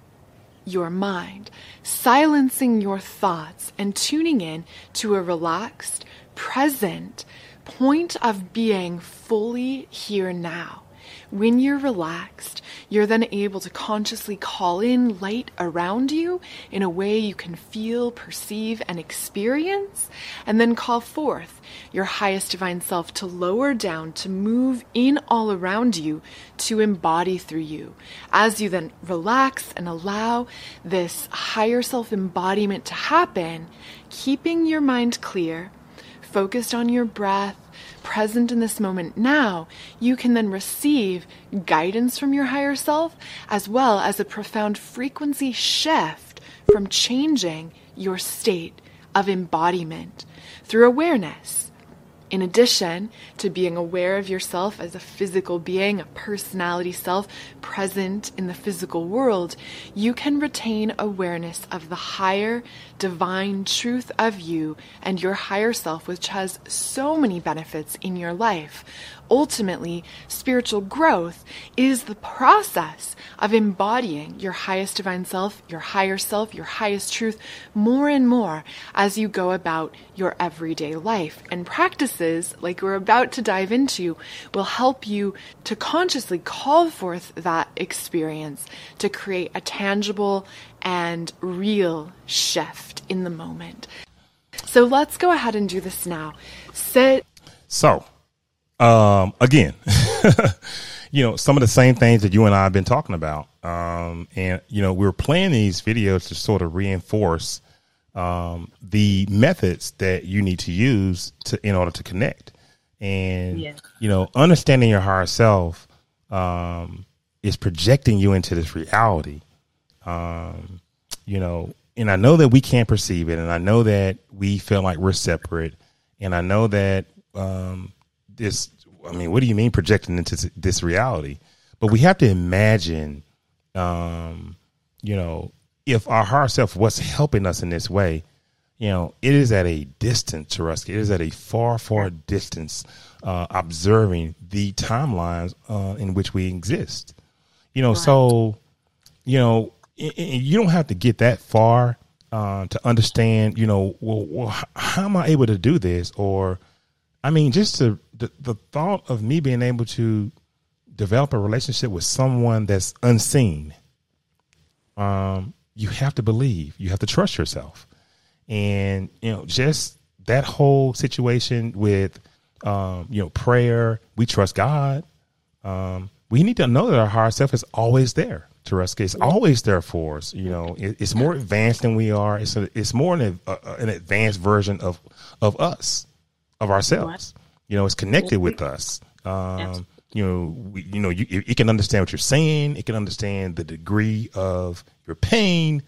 your mind, silencing your thoughts, and tuning in to a relaxed, present point of being fully here now When you're relaxed, you're then able to consciously call in light around you in a way you can feel, perceive, and experience, and then call forth your highest divine self to lower down, to move in all around you, to embody through you. As you then relax and allow this higher self embodiment to happen, keeping your mind clear, focused on your breath, present in this moment now, you can then receive guidance from your higher self as well as a profound frequency shift from changing your state of embodiment through awareness. In addition to being aware of yourself as a physical being, a personality self present in the physical world, you can retain awareness of the higher divine truth of you and your higher self, which has so many benefits in your life. Ultimately, spiritual growth is the process of embodying your highest divine self, your higher self, your highest truth more and more as you go about your everyday life. And practices like we're about to dive into will help you to consciously call forth that experience to create a tangible and real shift in the moment. So let's go ahead and do this now. Sit. So, um, again, <laughs> you know, some of the same things that you and I have been talking about. Um, and, you know, we're playing these videos to sort of reinforce um, the methods that you need to use to in order to connect. And, Yeah. you know, understanding your higher self um, is projecting you into this reality. Um, you know, and I know that we can't perceive it, and I know that we feel like we're separate, and I know that um, this. I mean, what do you mean projecting into this- reality? But we have to imagine, um, you know, if our higher self was helping us in this way, you know, it is at a distance to us. It is at a far, far distance, uh, observing the timelines uh, in which we exist. You know, so you know, you don't have to get that far uh, to understand. You know, well, well, how am I able to do this? Or, I mean, just to, the the thought of me being able to develop a relationship with someone that's unseen. Um, you have to believe. You have to trust yourself, and you know, just that whole situation with, um, you know, prayer. We trust God um, we need to know that our higher self is always there to us. It's always there for us. You know, it, it's more advanced than we are. It's a, it's more an, a, an advanced version of of us, of ourselves. You know, it's connected with us. Um, you know, we, you know, you, it, can understand what you're saying. It can understand the degree of your pain.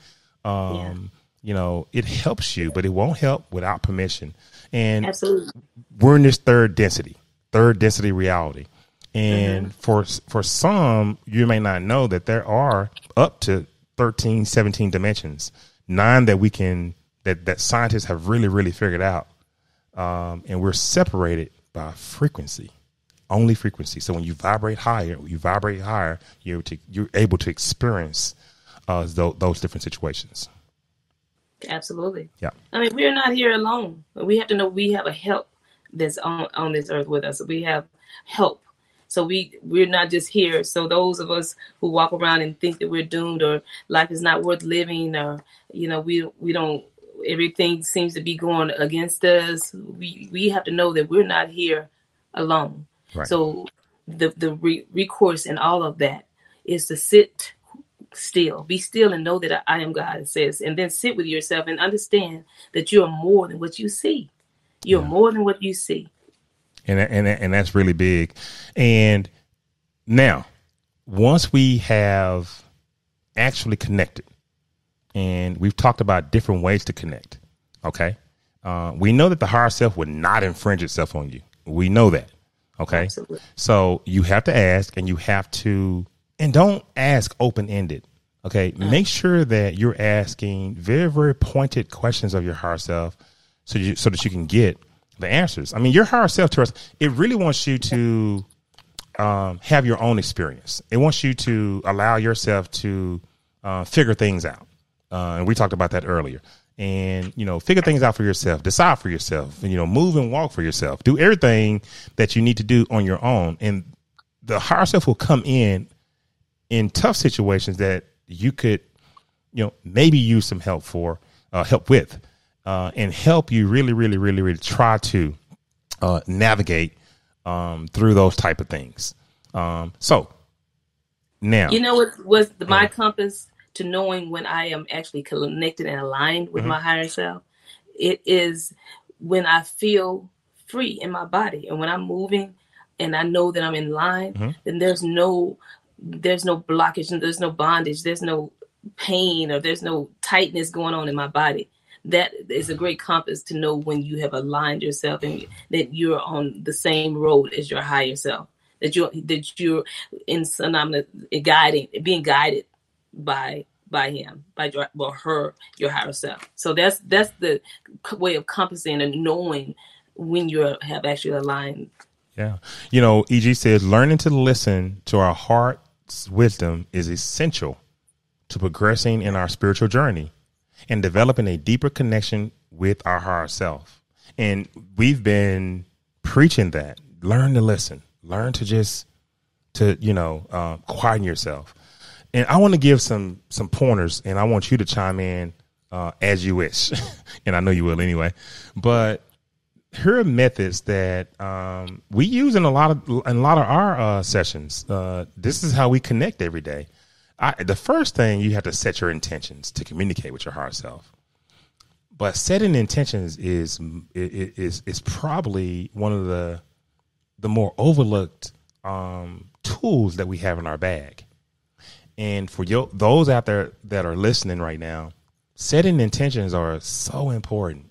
Um, You know, it helps you, but it won't help without permission. And Absolutely. we're in this third density, third density reality. And for for some, you may not know that there are up to 13, 17 dimensions, nine that we can that that scientists have really really figured out. Um, and we're separated by frequency, only frequency. So when you vibrate higher, you vibrate higher, you're to, you're able to experience uh, those, those different situations. Absolutely. Yeah. I mean, we're not here alone. We have to know we have a help that's on on this earth with us. We have help. So we we're not just here. So those of us who walk around and think that we're doomed or life is not worth living or you know we we don't everything seems to be going against us. We we have to know that we're not here alone. Right. So the the re- recourse in all of that is to sit still, be still, and know that I am God. It says, and then sit with yourself and understand that you are more than what you see. You're more than what you see. and and and that's really big. And now, once we have actually connected, and we've talked about different ways to connect, okay, uh, we know that the higher self would not infringe itself on you. We know that, okay. Absolutely. So you have to ask, and you have to, and don't ask open ended. Okay, make sure that you're asking very, very pointed questions of your higher self, so you so that you can get the answers. I mean, your higher self to us, it really wants you to um, have your own experience. It wants you to allow yourself to uh, figure things out, uh, and we talked about that earlier. And you know, figure things out for yourself, decide for yourself, and you know, move and walk for yourself. Do everything that you need to do on your own, and the higher self will come in in tough situations that you could, you know, maybe use some help for, uh, help with, uh, and help you really, really, really, really try to uh, navigate um, through those type of things. Um, so now, you know what was the, my compass to knowing when I am actually connected and aligned with mm-hmm. my higher self? It is when I feel free in my body and when I'm moving and I know that I'm in line, mm-hmm. then there's no there's no blockage and there's no bondage, there's no pain or there's no tightness going on in my body. That is a great compass to know when you have aligned yourself and that you're on the same road as your higher self. That you're that you're in synonymous guiding, being guided by by him, by your or her, your higher self. So that's that's the way of compassing and knowing when you have actually aligned. Yeah, you know, EG says learning to listen to our heart's wisdom is essential to progressing in our spiritual journey and developing a deeper connection with our higher self. And we've been preaching that. Learn to listen. Learn to just to you know uh, quieten yourself. And I want to give some some pointers, and I want you to chime in uh, as you wish. <laughs> and I know you will anyway. But here are methods that um, we use in a lot of in a lot of our uh, sessions. Uh, this is how we connect every day. I, the first thing you have to set your intentions to communicate with your higher self. But setting intentions is is is probably one of the the more overlooked um, tools that we have in our bag. And for those out there that are listening right now, setting intentions are so important.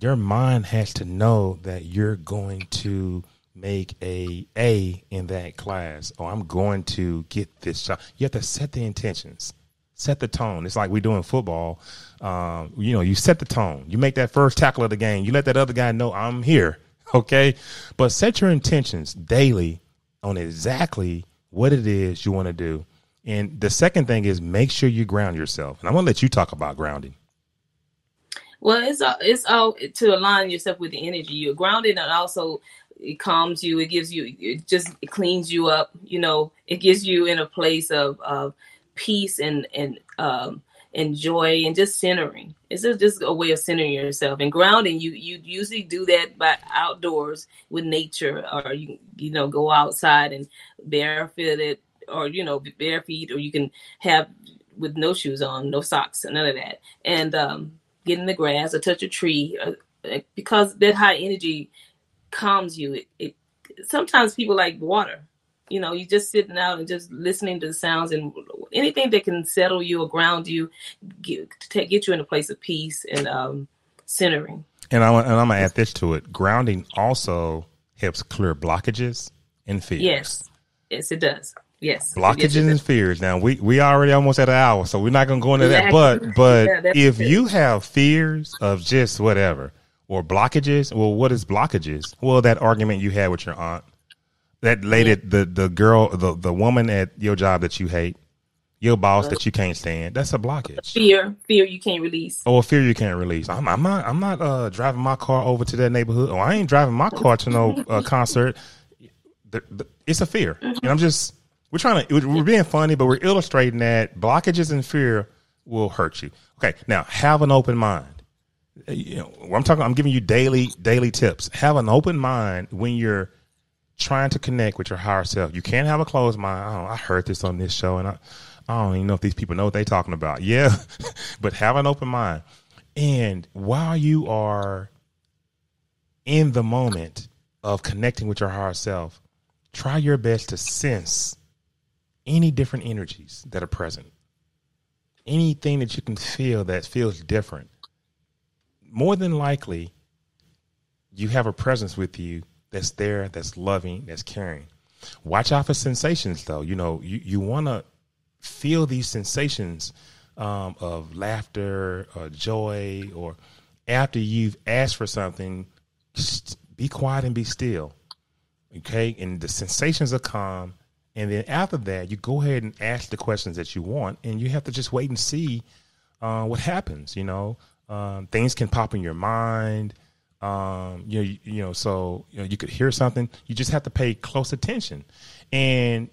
Your mind has to know that you're going to make a A in that class, or I'm going to get this job. You have to set the intentions, set the tone. It's like we do in football. Um, you know, you set the tone. You make that first tackle of the game. You let that other guy know I'm here. <laughs> Okay, but set your intentions daily on exactly what it is you want to do. And the second thing is make sure you ground yourself. And I'm gonna let you talk about grounding. Well, it's all, it's all to align yourself with the energy. You're grounded, and also it calms you. It gives you, it just it cleans you up. You know, it gives you in a place of of peace and and um and joy and just centering. It's just, just a way of centering yourself and grounding. You you usually do that by outdoors with nature, or you you know go outside and barefooted, or you know bare feet, or you can have with no shoes on, no socks, none of that, and um, get in the grass or touch a tree, uh, because that high energy calms you. It, it sometimes people like water. You know, you just sitting out and just listening to the sounds and anything that can settle you or ground you, get get you in a place of peace and um, centering. And I'm and I'm gonna add this to it. Grounding also helps clear blockages and fears. Yes, yes, it does. Yes, blockages yes, and fears. Now we we already almost at an hour, so we're not gonna go into exactly. that. But <laughs> but yeah, if you have fears of just whatever, or blockages. Well, what is blockages? Well, that argument you had with your aunt, that lady, the the girl, the the woman at your job that you hate, your boss that you can't stand. That's a blockage. Fear, fear you can't release. Oh, a fear you can't release. I'm, I'm not. I'm not uh, driving my car over to that neighborhood. Oh, I ain't driving my car to no uh, <laughs> concert. The, the, it's a fear, mm-hmm. and I'm just. We're trying to. We're being funny, but we're illustrating that blockages and fear will hurt you. Okay, now have an open mind uh, you know, I'm talking, I'm giving you daily, daily tips. Have an open mind when you're trying to connect with your higher self. You can't have a closed mind. I, I heard this on this show and I, I don't even know if these people know what they're talking about. Yeah, <laughs> but have an open mind. And while you are in the moment of connecting with your higher self, try your best to sense any different energies that are present. Anything that you can feel that feels different more than likely you have a presence with you that's there, that's loving, that's caring. Watch out for sensations, though. You know, you, you want to feel these sensations um, of laughter or joy, or after you've asked for something, be quiet and be still. Okay. And the sensations are calm. And then after that, you go ahead and ask the questions that you want, and you have to just wait and see uh, what happens. You know, um, things can pop in your mind. Um, you know, you, you know, so you know, you could hear something. You just have to pay close attention, and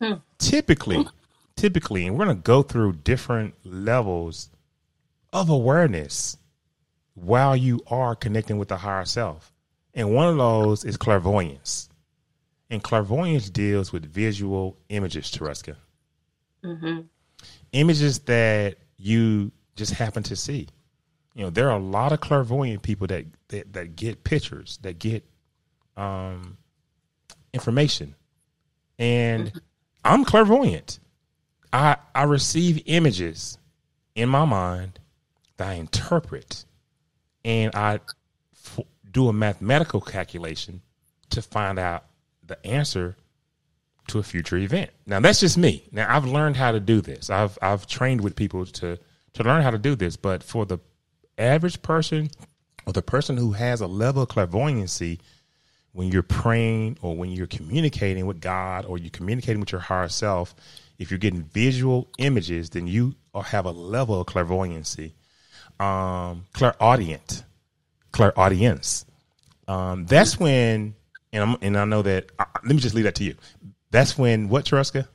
Hmm. typically, typically, and we're going to go through different levels of awareness while you are connecting with the higher self. And one of those is clairvoyance. And clairvoyance deals with visual images, Tereska. hmm Images that you just happen to see. You know, there are a lot of clairvoyant people that that, that get pictures, that get um, information. And I'm clairvoyant. I I receive images in my mind that I interpret, and I f- do a mathematical calculation to find out the answer to a future event. Now that's just me. Now I've learned how to do this. I've I've trained with people to to learn how to do this, but for the average person or the person who has a level of clairvoyancy when you're praying or when you're communicating with God or you're communicating with your higher self, if you're getting visual images, then you have a level of clairvoyancy. Um, clairaudient, clairaudience. Um, that's when, and I'm, and I know that. Uh, let me just leave that to you. That's when what, Tereska?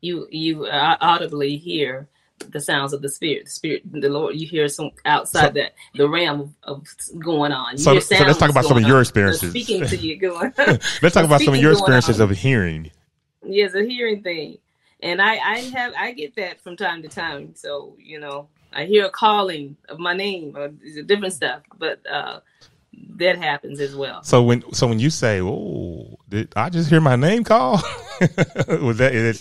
You you uh, audibly hear the sounds of the spirit, the spirit, the Lord. You hear some outside So- that the realm of, of going on. You So- so let's talk about some of your experiences. They're speaking to you, going. <laughs> <laughs> Let's talk about some of your experiences of hearing. It's a hearing thing, and I I have I get that from time to time. So you know, I hear a calling of my name or different stuff, but uh that happens as well. So when so when you say, "Oh, did I just hear my name call?" <laughs> Was that? Yeah.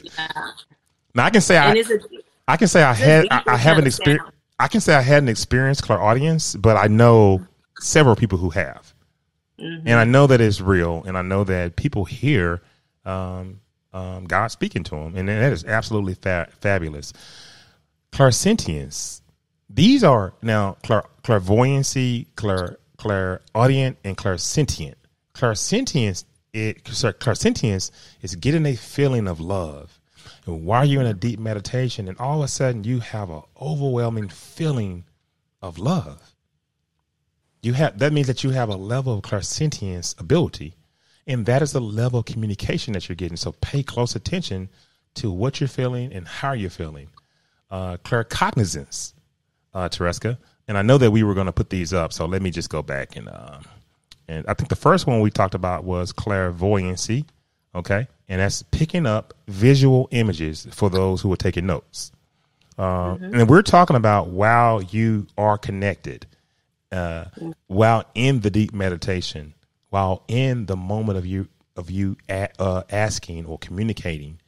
Now I can say And I, a I can say I had I, I have kind an experience. I can say I had an experience clairaudience, but I know several people who have, Mhm. and I know that it's real, and I know that people hear um, um, God speaking to them, and that is absolutely fa- fabulous. Clairsentience. These are now clair- clairvoyancy, clair clairaudient, and clairsentient. Clairsentience, it clairsentience is getting a feeling of love. And while you're in a deep meditation, and all of a sudden you have an overwhelming feeling of love. You have that means that you have a level of clairsentience ability, and that is the level of communication that you're getting. So pay close attention to what you're feeling and how you're feeling. Uh, claircognizance, uh, Tereska, and I know that we were going to put these up, so let me just go back and um, and I think the first one we talked about was clairvoyancy, okay, and that's picking up visual images for those who are taking notes. Um, And we're talking about while you are connected, uh, while in the deep meditation, while in the moment of you of you a, uh, asking or communicating,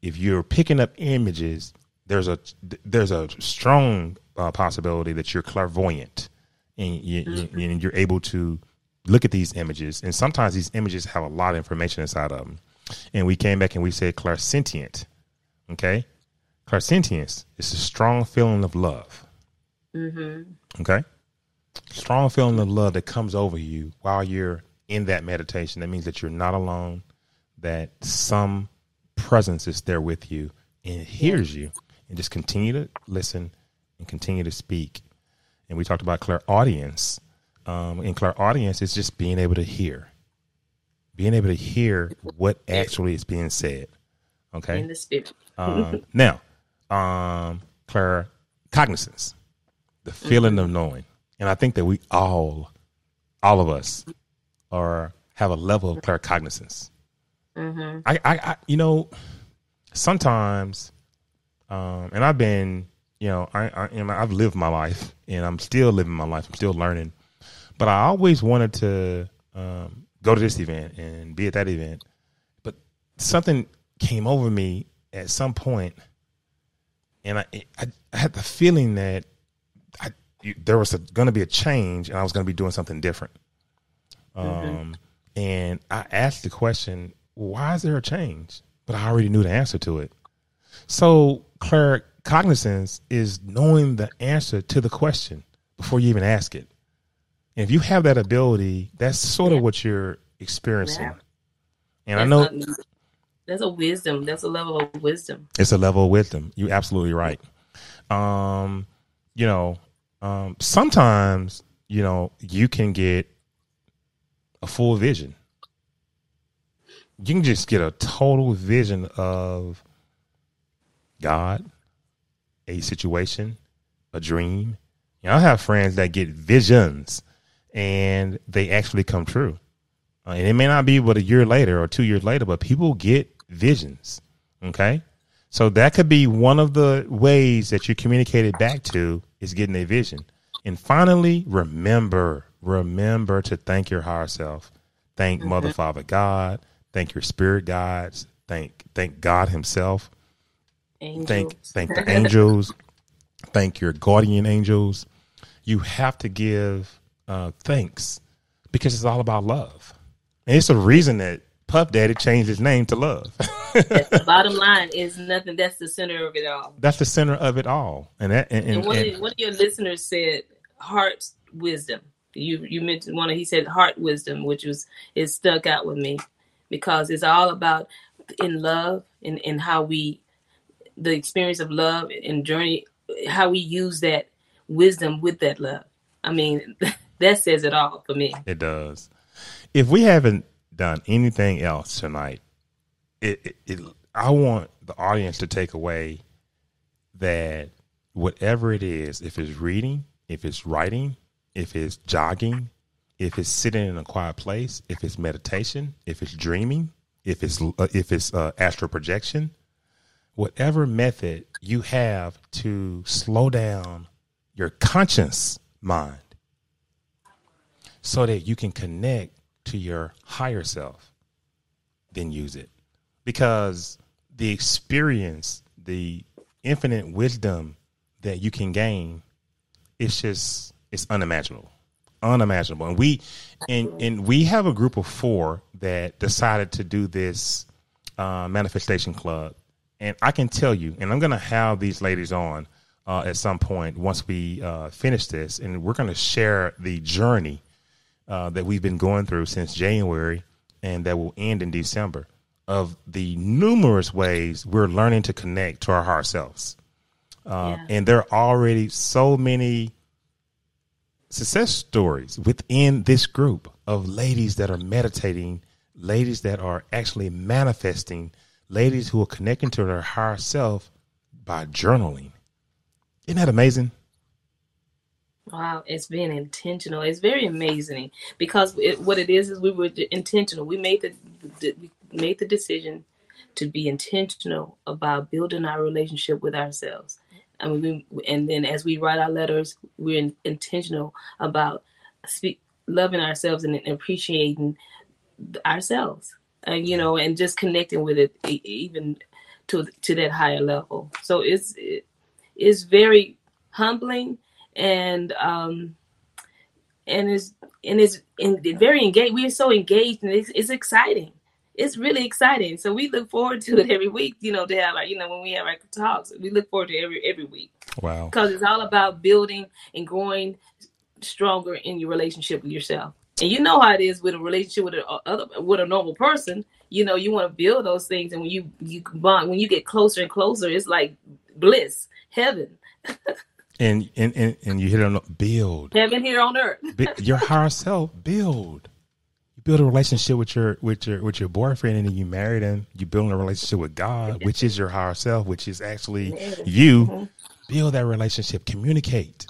if you're picking up images, there's a there's a strong uh, possibility that you're clairvoyant, and you, you, and you're able to look at these images. And sometimes these images have a lot of information inside of them. And we came back and we said clairsentient. Okay, clairsentience is a strong feeling of love. Okay, strong feeling of love that comes over you while you're in that meditation. That means that you're not alone. That some presence is there with you and hears you and just continue to listen and continue to speak. And we talked about clairaudience. Um, and clairaudience is just being able to hear, being able to hear what actually is being said. Okay. in the spirit. Um, <laughs> now, um, claircognizance, the feeling of knowing, and I think that we all, all of us, are have a level of claircognizance. hmm I, I, I, you know, sometimes, um, and I've been, you know, I, I, you know, I've lived my life, and I'm still living my life. I'm still learning, but I always wanted to um, go to this event and be at that event, but something came over me at some point, and I, I, I had the feeling that I, you, there was going to be a change, and I was going to be doing something different. Um, and I asked the question, why is there a change? But I already knew the answer to it. So claircognizance is knowing the answer to the question before you even ask it. And if you have that ability, that's sort of what you're experiencing. Yeah. And I know that's a wisdom. That's a level of wisdom. it's a level of wisdom. You're absolutely right. Um, you know, um, sometimes you know, you can get a full vision. You can just get a total vision of God, a situation, a dream. You know, I have friends that get visions and they actually come true. Uh, and it may not be but a year later or two years later, but people get visions. Okay. So that could be one of the ways that you communicate it back to is getting a vision. And finally, remember, remember to thank your higher self. Thank mm-hmm. Mother, Father, God. Thank your spirit guides. Thank thank God Himself. Angels. Thank thank the <laughs> angels. thank your guardian angels. You have to give uh, thanks because it's all about love. And it's a reason that Puff Daddy changed his name to Love. the bottom <laughs> line is nothing. That's the center of it all. That's the center of it all. And that, and, and, and one, and, of, one of your listeners said, "Heart wisdom." You you mentioned one. Of, he said, "Heart wisdom," which was it stuck out with me because it's all about in love and and how we the experience of love and journey how we use that wisdom with that love. I mean, <laughs> that says it all for me. It does. If we haven't done anything else tonight, it, it, it, I want the audience to take away that whatever it is, if it's reading, if it's writing, if it's jogging, if it's sitting in a quiet place, if it's meditation, if it's dreaming, if it's uh, if it's uh, astral projection, whatever method you have to slow down your conscious mind so that you can connect to your higher self, then use it. Because the experience, the infinite wisdom that you can gain, it's just it's unimaginable. Unimaginable. And we and and we have a group of four that decided to do this uh, manifestation club. And I can tell you, and I'm gonna have these ladies on uh, at some point once we uh, finish this, and we're gonna share the journey uh, that we've been going through since January and that will end in December of the numerous ways we're learning to connect to our higher selves. Uh, yeah. And there are already so many success stories within this group of ladies that are meditating, ladies that are actually manifesting, ladies who are connecting to their higher self by journaling. Isn't that amazing? Wow, it's been intentional. It's very amazing because it, what it is is we were intentional. We made the, we made the decision to be intentional about building our relationship with ourselves. I mean, we, and then as we write our letters, we're in, intentional about speak, loving ourselves and appreciating ourselves, and you know, and just connecting with it even to to that higher level. So it's it, it's very humbling and um and it's and it's and very engaged. We are so engaged, and it's, it's exciting. It's really exciting. So we look forward to it every week. You know, to have like you know when we have our talks, we look forward to every every week. Wow! Because it's all about building and growing stronger in your relationship with yourself. And you know how it is with a relationship with a other with a normal person. You know, you want to build those things, and when you you bond, when you get closer and closer, it's like bliss, heaven. <laughs> And and, and, and you hit on build heaven here on earth. your higher self build. You build a relationship with your with your with your boyfriend, and then you marry them. You build a relationship with God, which is your higher self, which is actually you. Mm-hmm. Build that relationship. Communicate.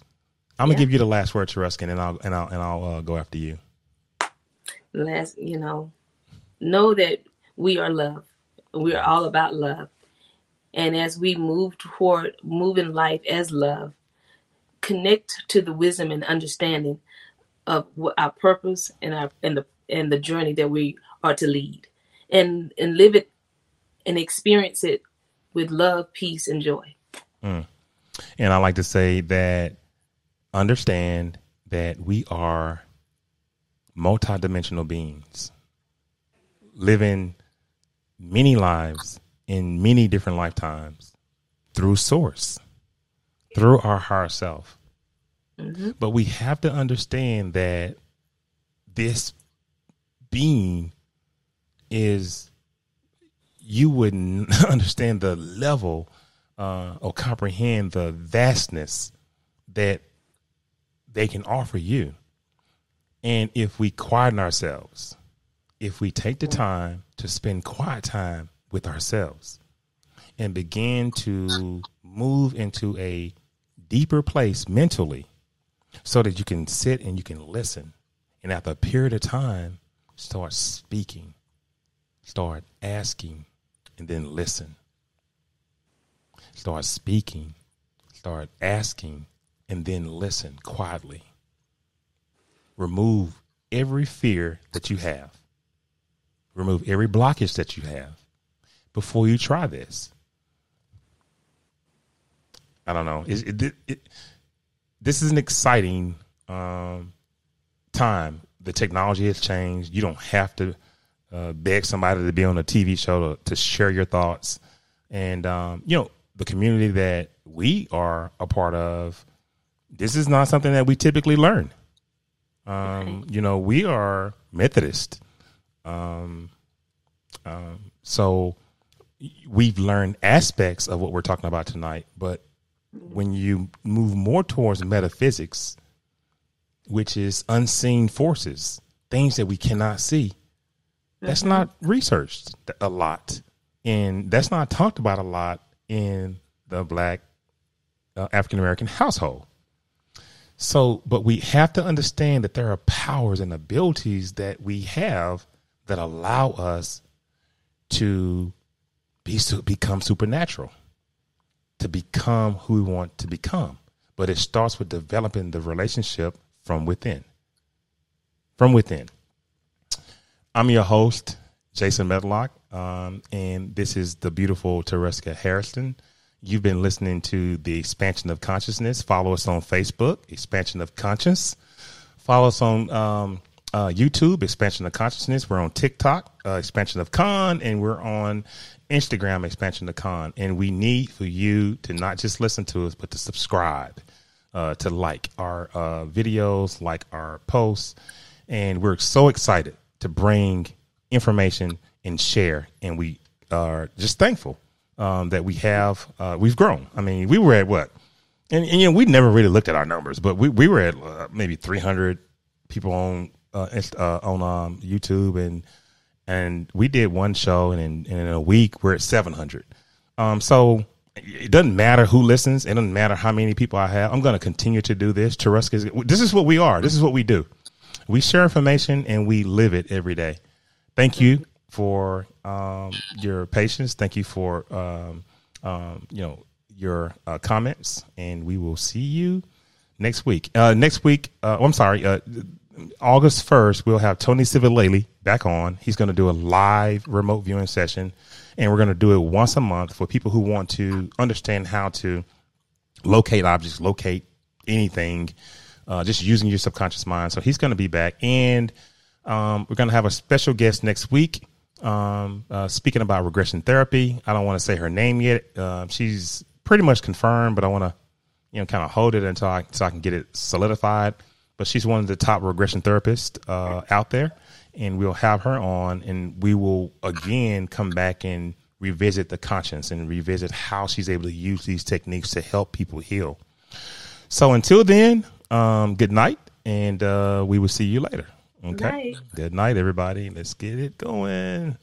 I'm gonna give you the last word, Tereska, and I'll and I'll and I'll uh, go after you. Last, you know, know that we are love. We are all about love. And as we move toward moving life as love, connect to the wisdom and understanding of what our purpose and our and the and the journey that we are to lead and and live it and experience it with love peace and joy mm. and i like to say that understand that we are multidimensional beings living many lives in many different lifetimes through source through our higher self. Mm-hmm. But we have to understand that this being is, you wouldn't <laughs> understand the level uh, or comprehend the vastness that they can offer you. And if we quieten ourselves, if we take the time to spend quiet time with ourselves and begin to move into a deeper place mentally so that you can sit and you can listen. And after a period of time, start speaking, start asking, and then listen. Start speaking, start asking, and then listen quietly. Remove every fear that you have. Remove every blockage that you have before you try this. I don't know. It, it, it, this is an exciting um, time. The technology has changed. You don't have to uh, beg somebody to be on a TV show to, to share your thoughts. And, um, you know, the community that we are a part of, this is not something that we typically learn. Um, you know, we are Methodist. Um, um, so we've learned aspects of what we're talking about tonight, but when you move more towards metaphysics, which is unseen forces, things that we cannot see, that's mm-hmm. not researched a lot. And that's not talked about a lot in the black uh, African American household. So, but we have to understand that there are powers and abilities that we have that allow us to be become supernatural to become who we want to become. But it starts with developing the relationship from within. From within. I'm your host, Jason Medlock, um, and this is the beautiful Tereska Harrison. You've been listening to the Expansion of Consciousness. Follow us on Facebook, Expansion of Conscious. Follow us on um, uh, YouTube, Expansion of Consciousness. We're on TikTok, uh, Expansion of Con, and we're on Instagram expansion of con, and we need for you to not just listen to us, but to subscribe, uh, to like our uh, videos, like our posts, and we're so excited to bring information and share, and we are just thankful um, that we have uh, we've grown. I mean, we were at what, and, and, you know we never really looked at our numbers, but we we were at uh, maybe three hundred people on uh, uh, on um, YouTube and and we did one show, and in, and in a week we're at seven hundred. Um, so it doesn't matter who listens. It doesn't matter how many people I have. I'm going to continue to do this. Tereska, this is what we are. This is what we do. We share information and we live it every day. Thank you for um, your patience. Thank you for um, um, you know your uh, comments, and we will see you next week. Uh, next week, uh, oh, I'm sorry. Uh, August 1st, we'll have Tony Civilele back on. He's going to do a live remote viewing session, and we're going to do it once a month for people who want to understand how to locate objects, locate anything, uh, just using your subconscious mind. So he's going to be back, and um, we're going to have a special guest next week. Um, uh, speaking about regression therapy, I don't want to say her name yet. Uh, she's pretty much confirmed, but I want to, you know, kind of hold it until I so I can get it solidified but she's one of the top regression therapists uh, out there, and we'll have her on, and we will again come back and revisit the conscience and revisit how she's able to use these techniques to help people heal. So until then, um, good night, and uh, we will see you later. Okay. Good night. Good night, everybody. Let's get it going.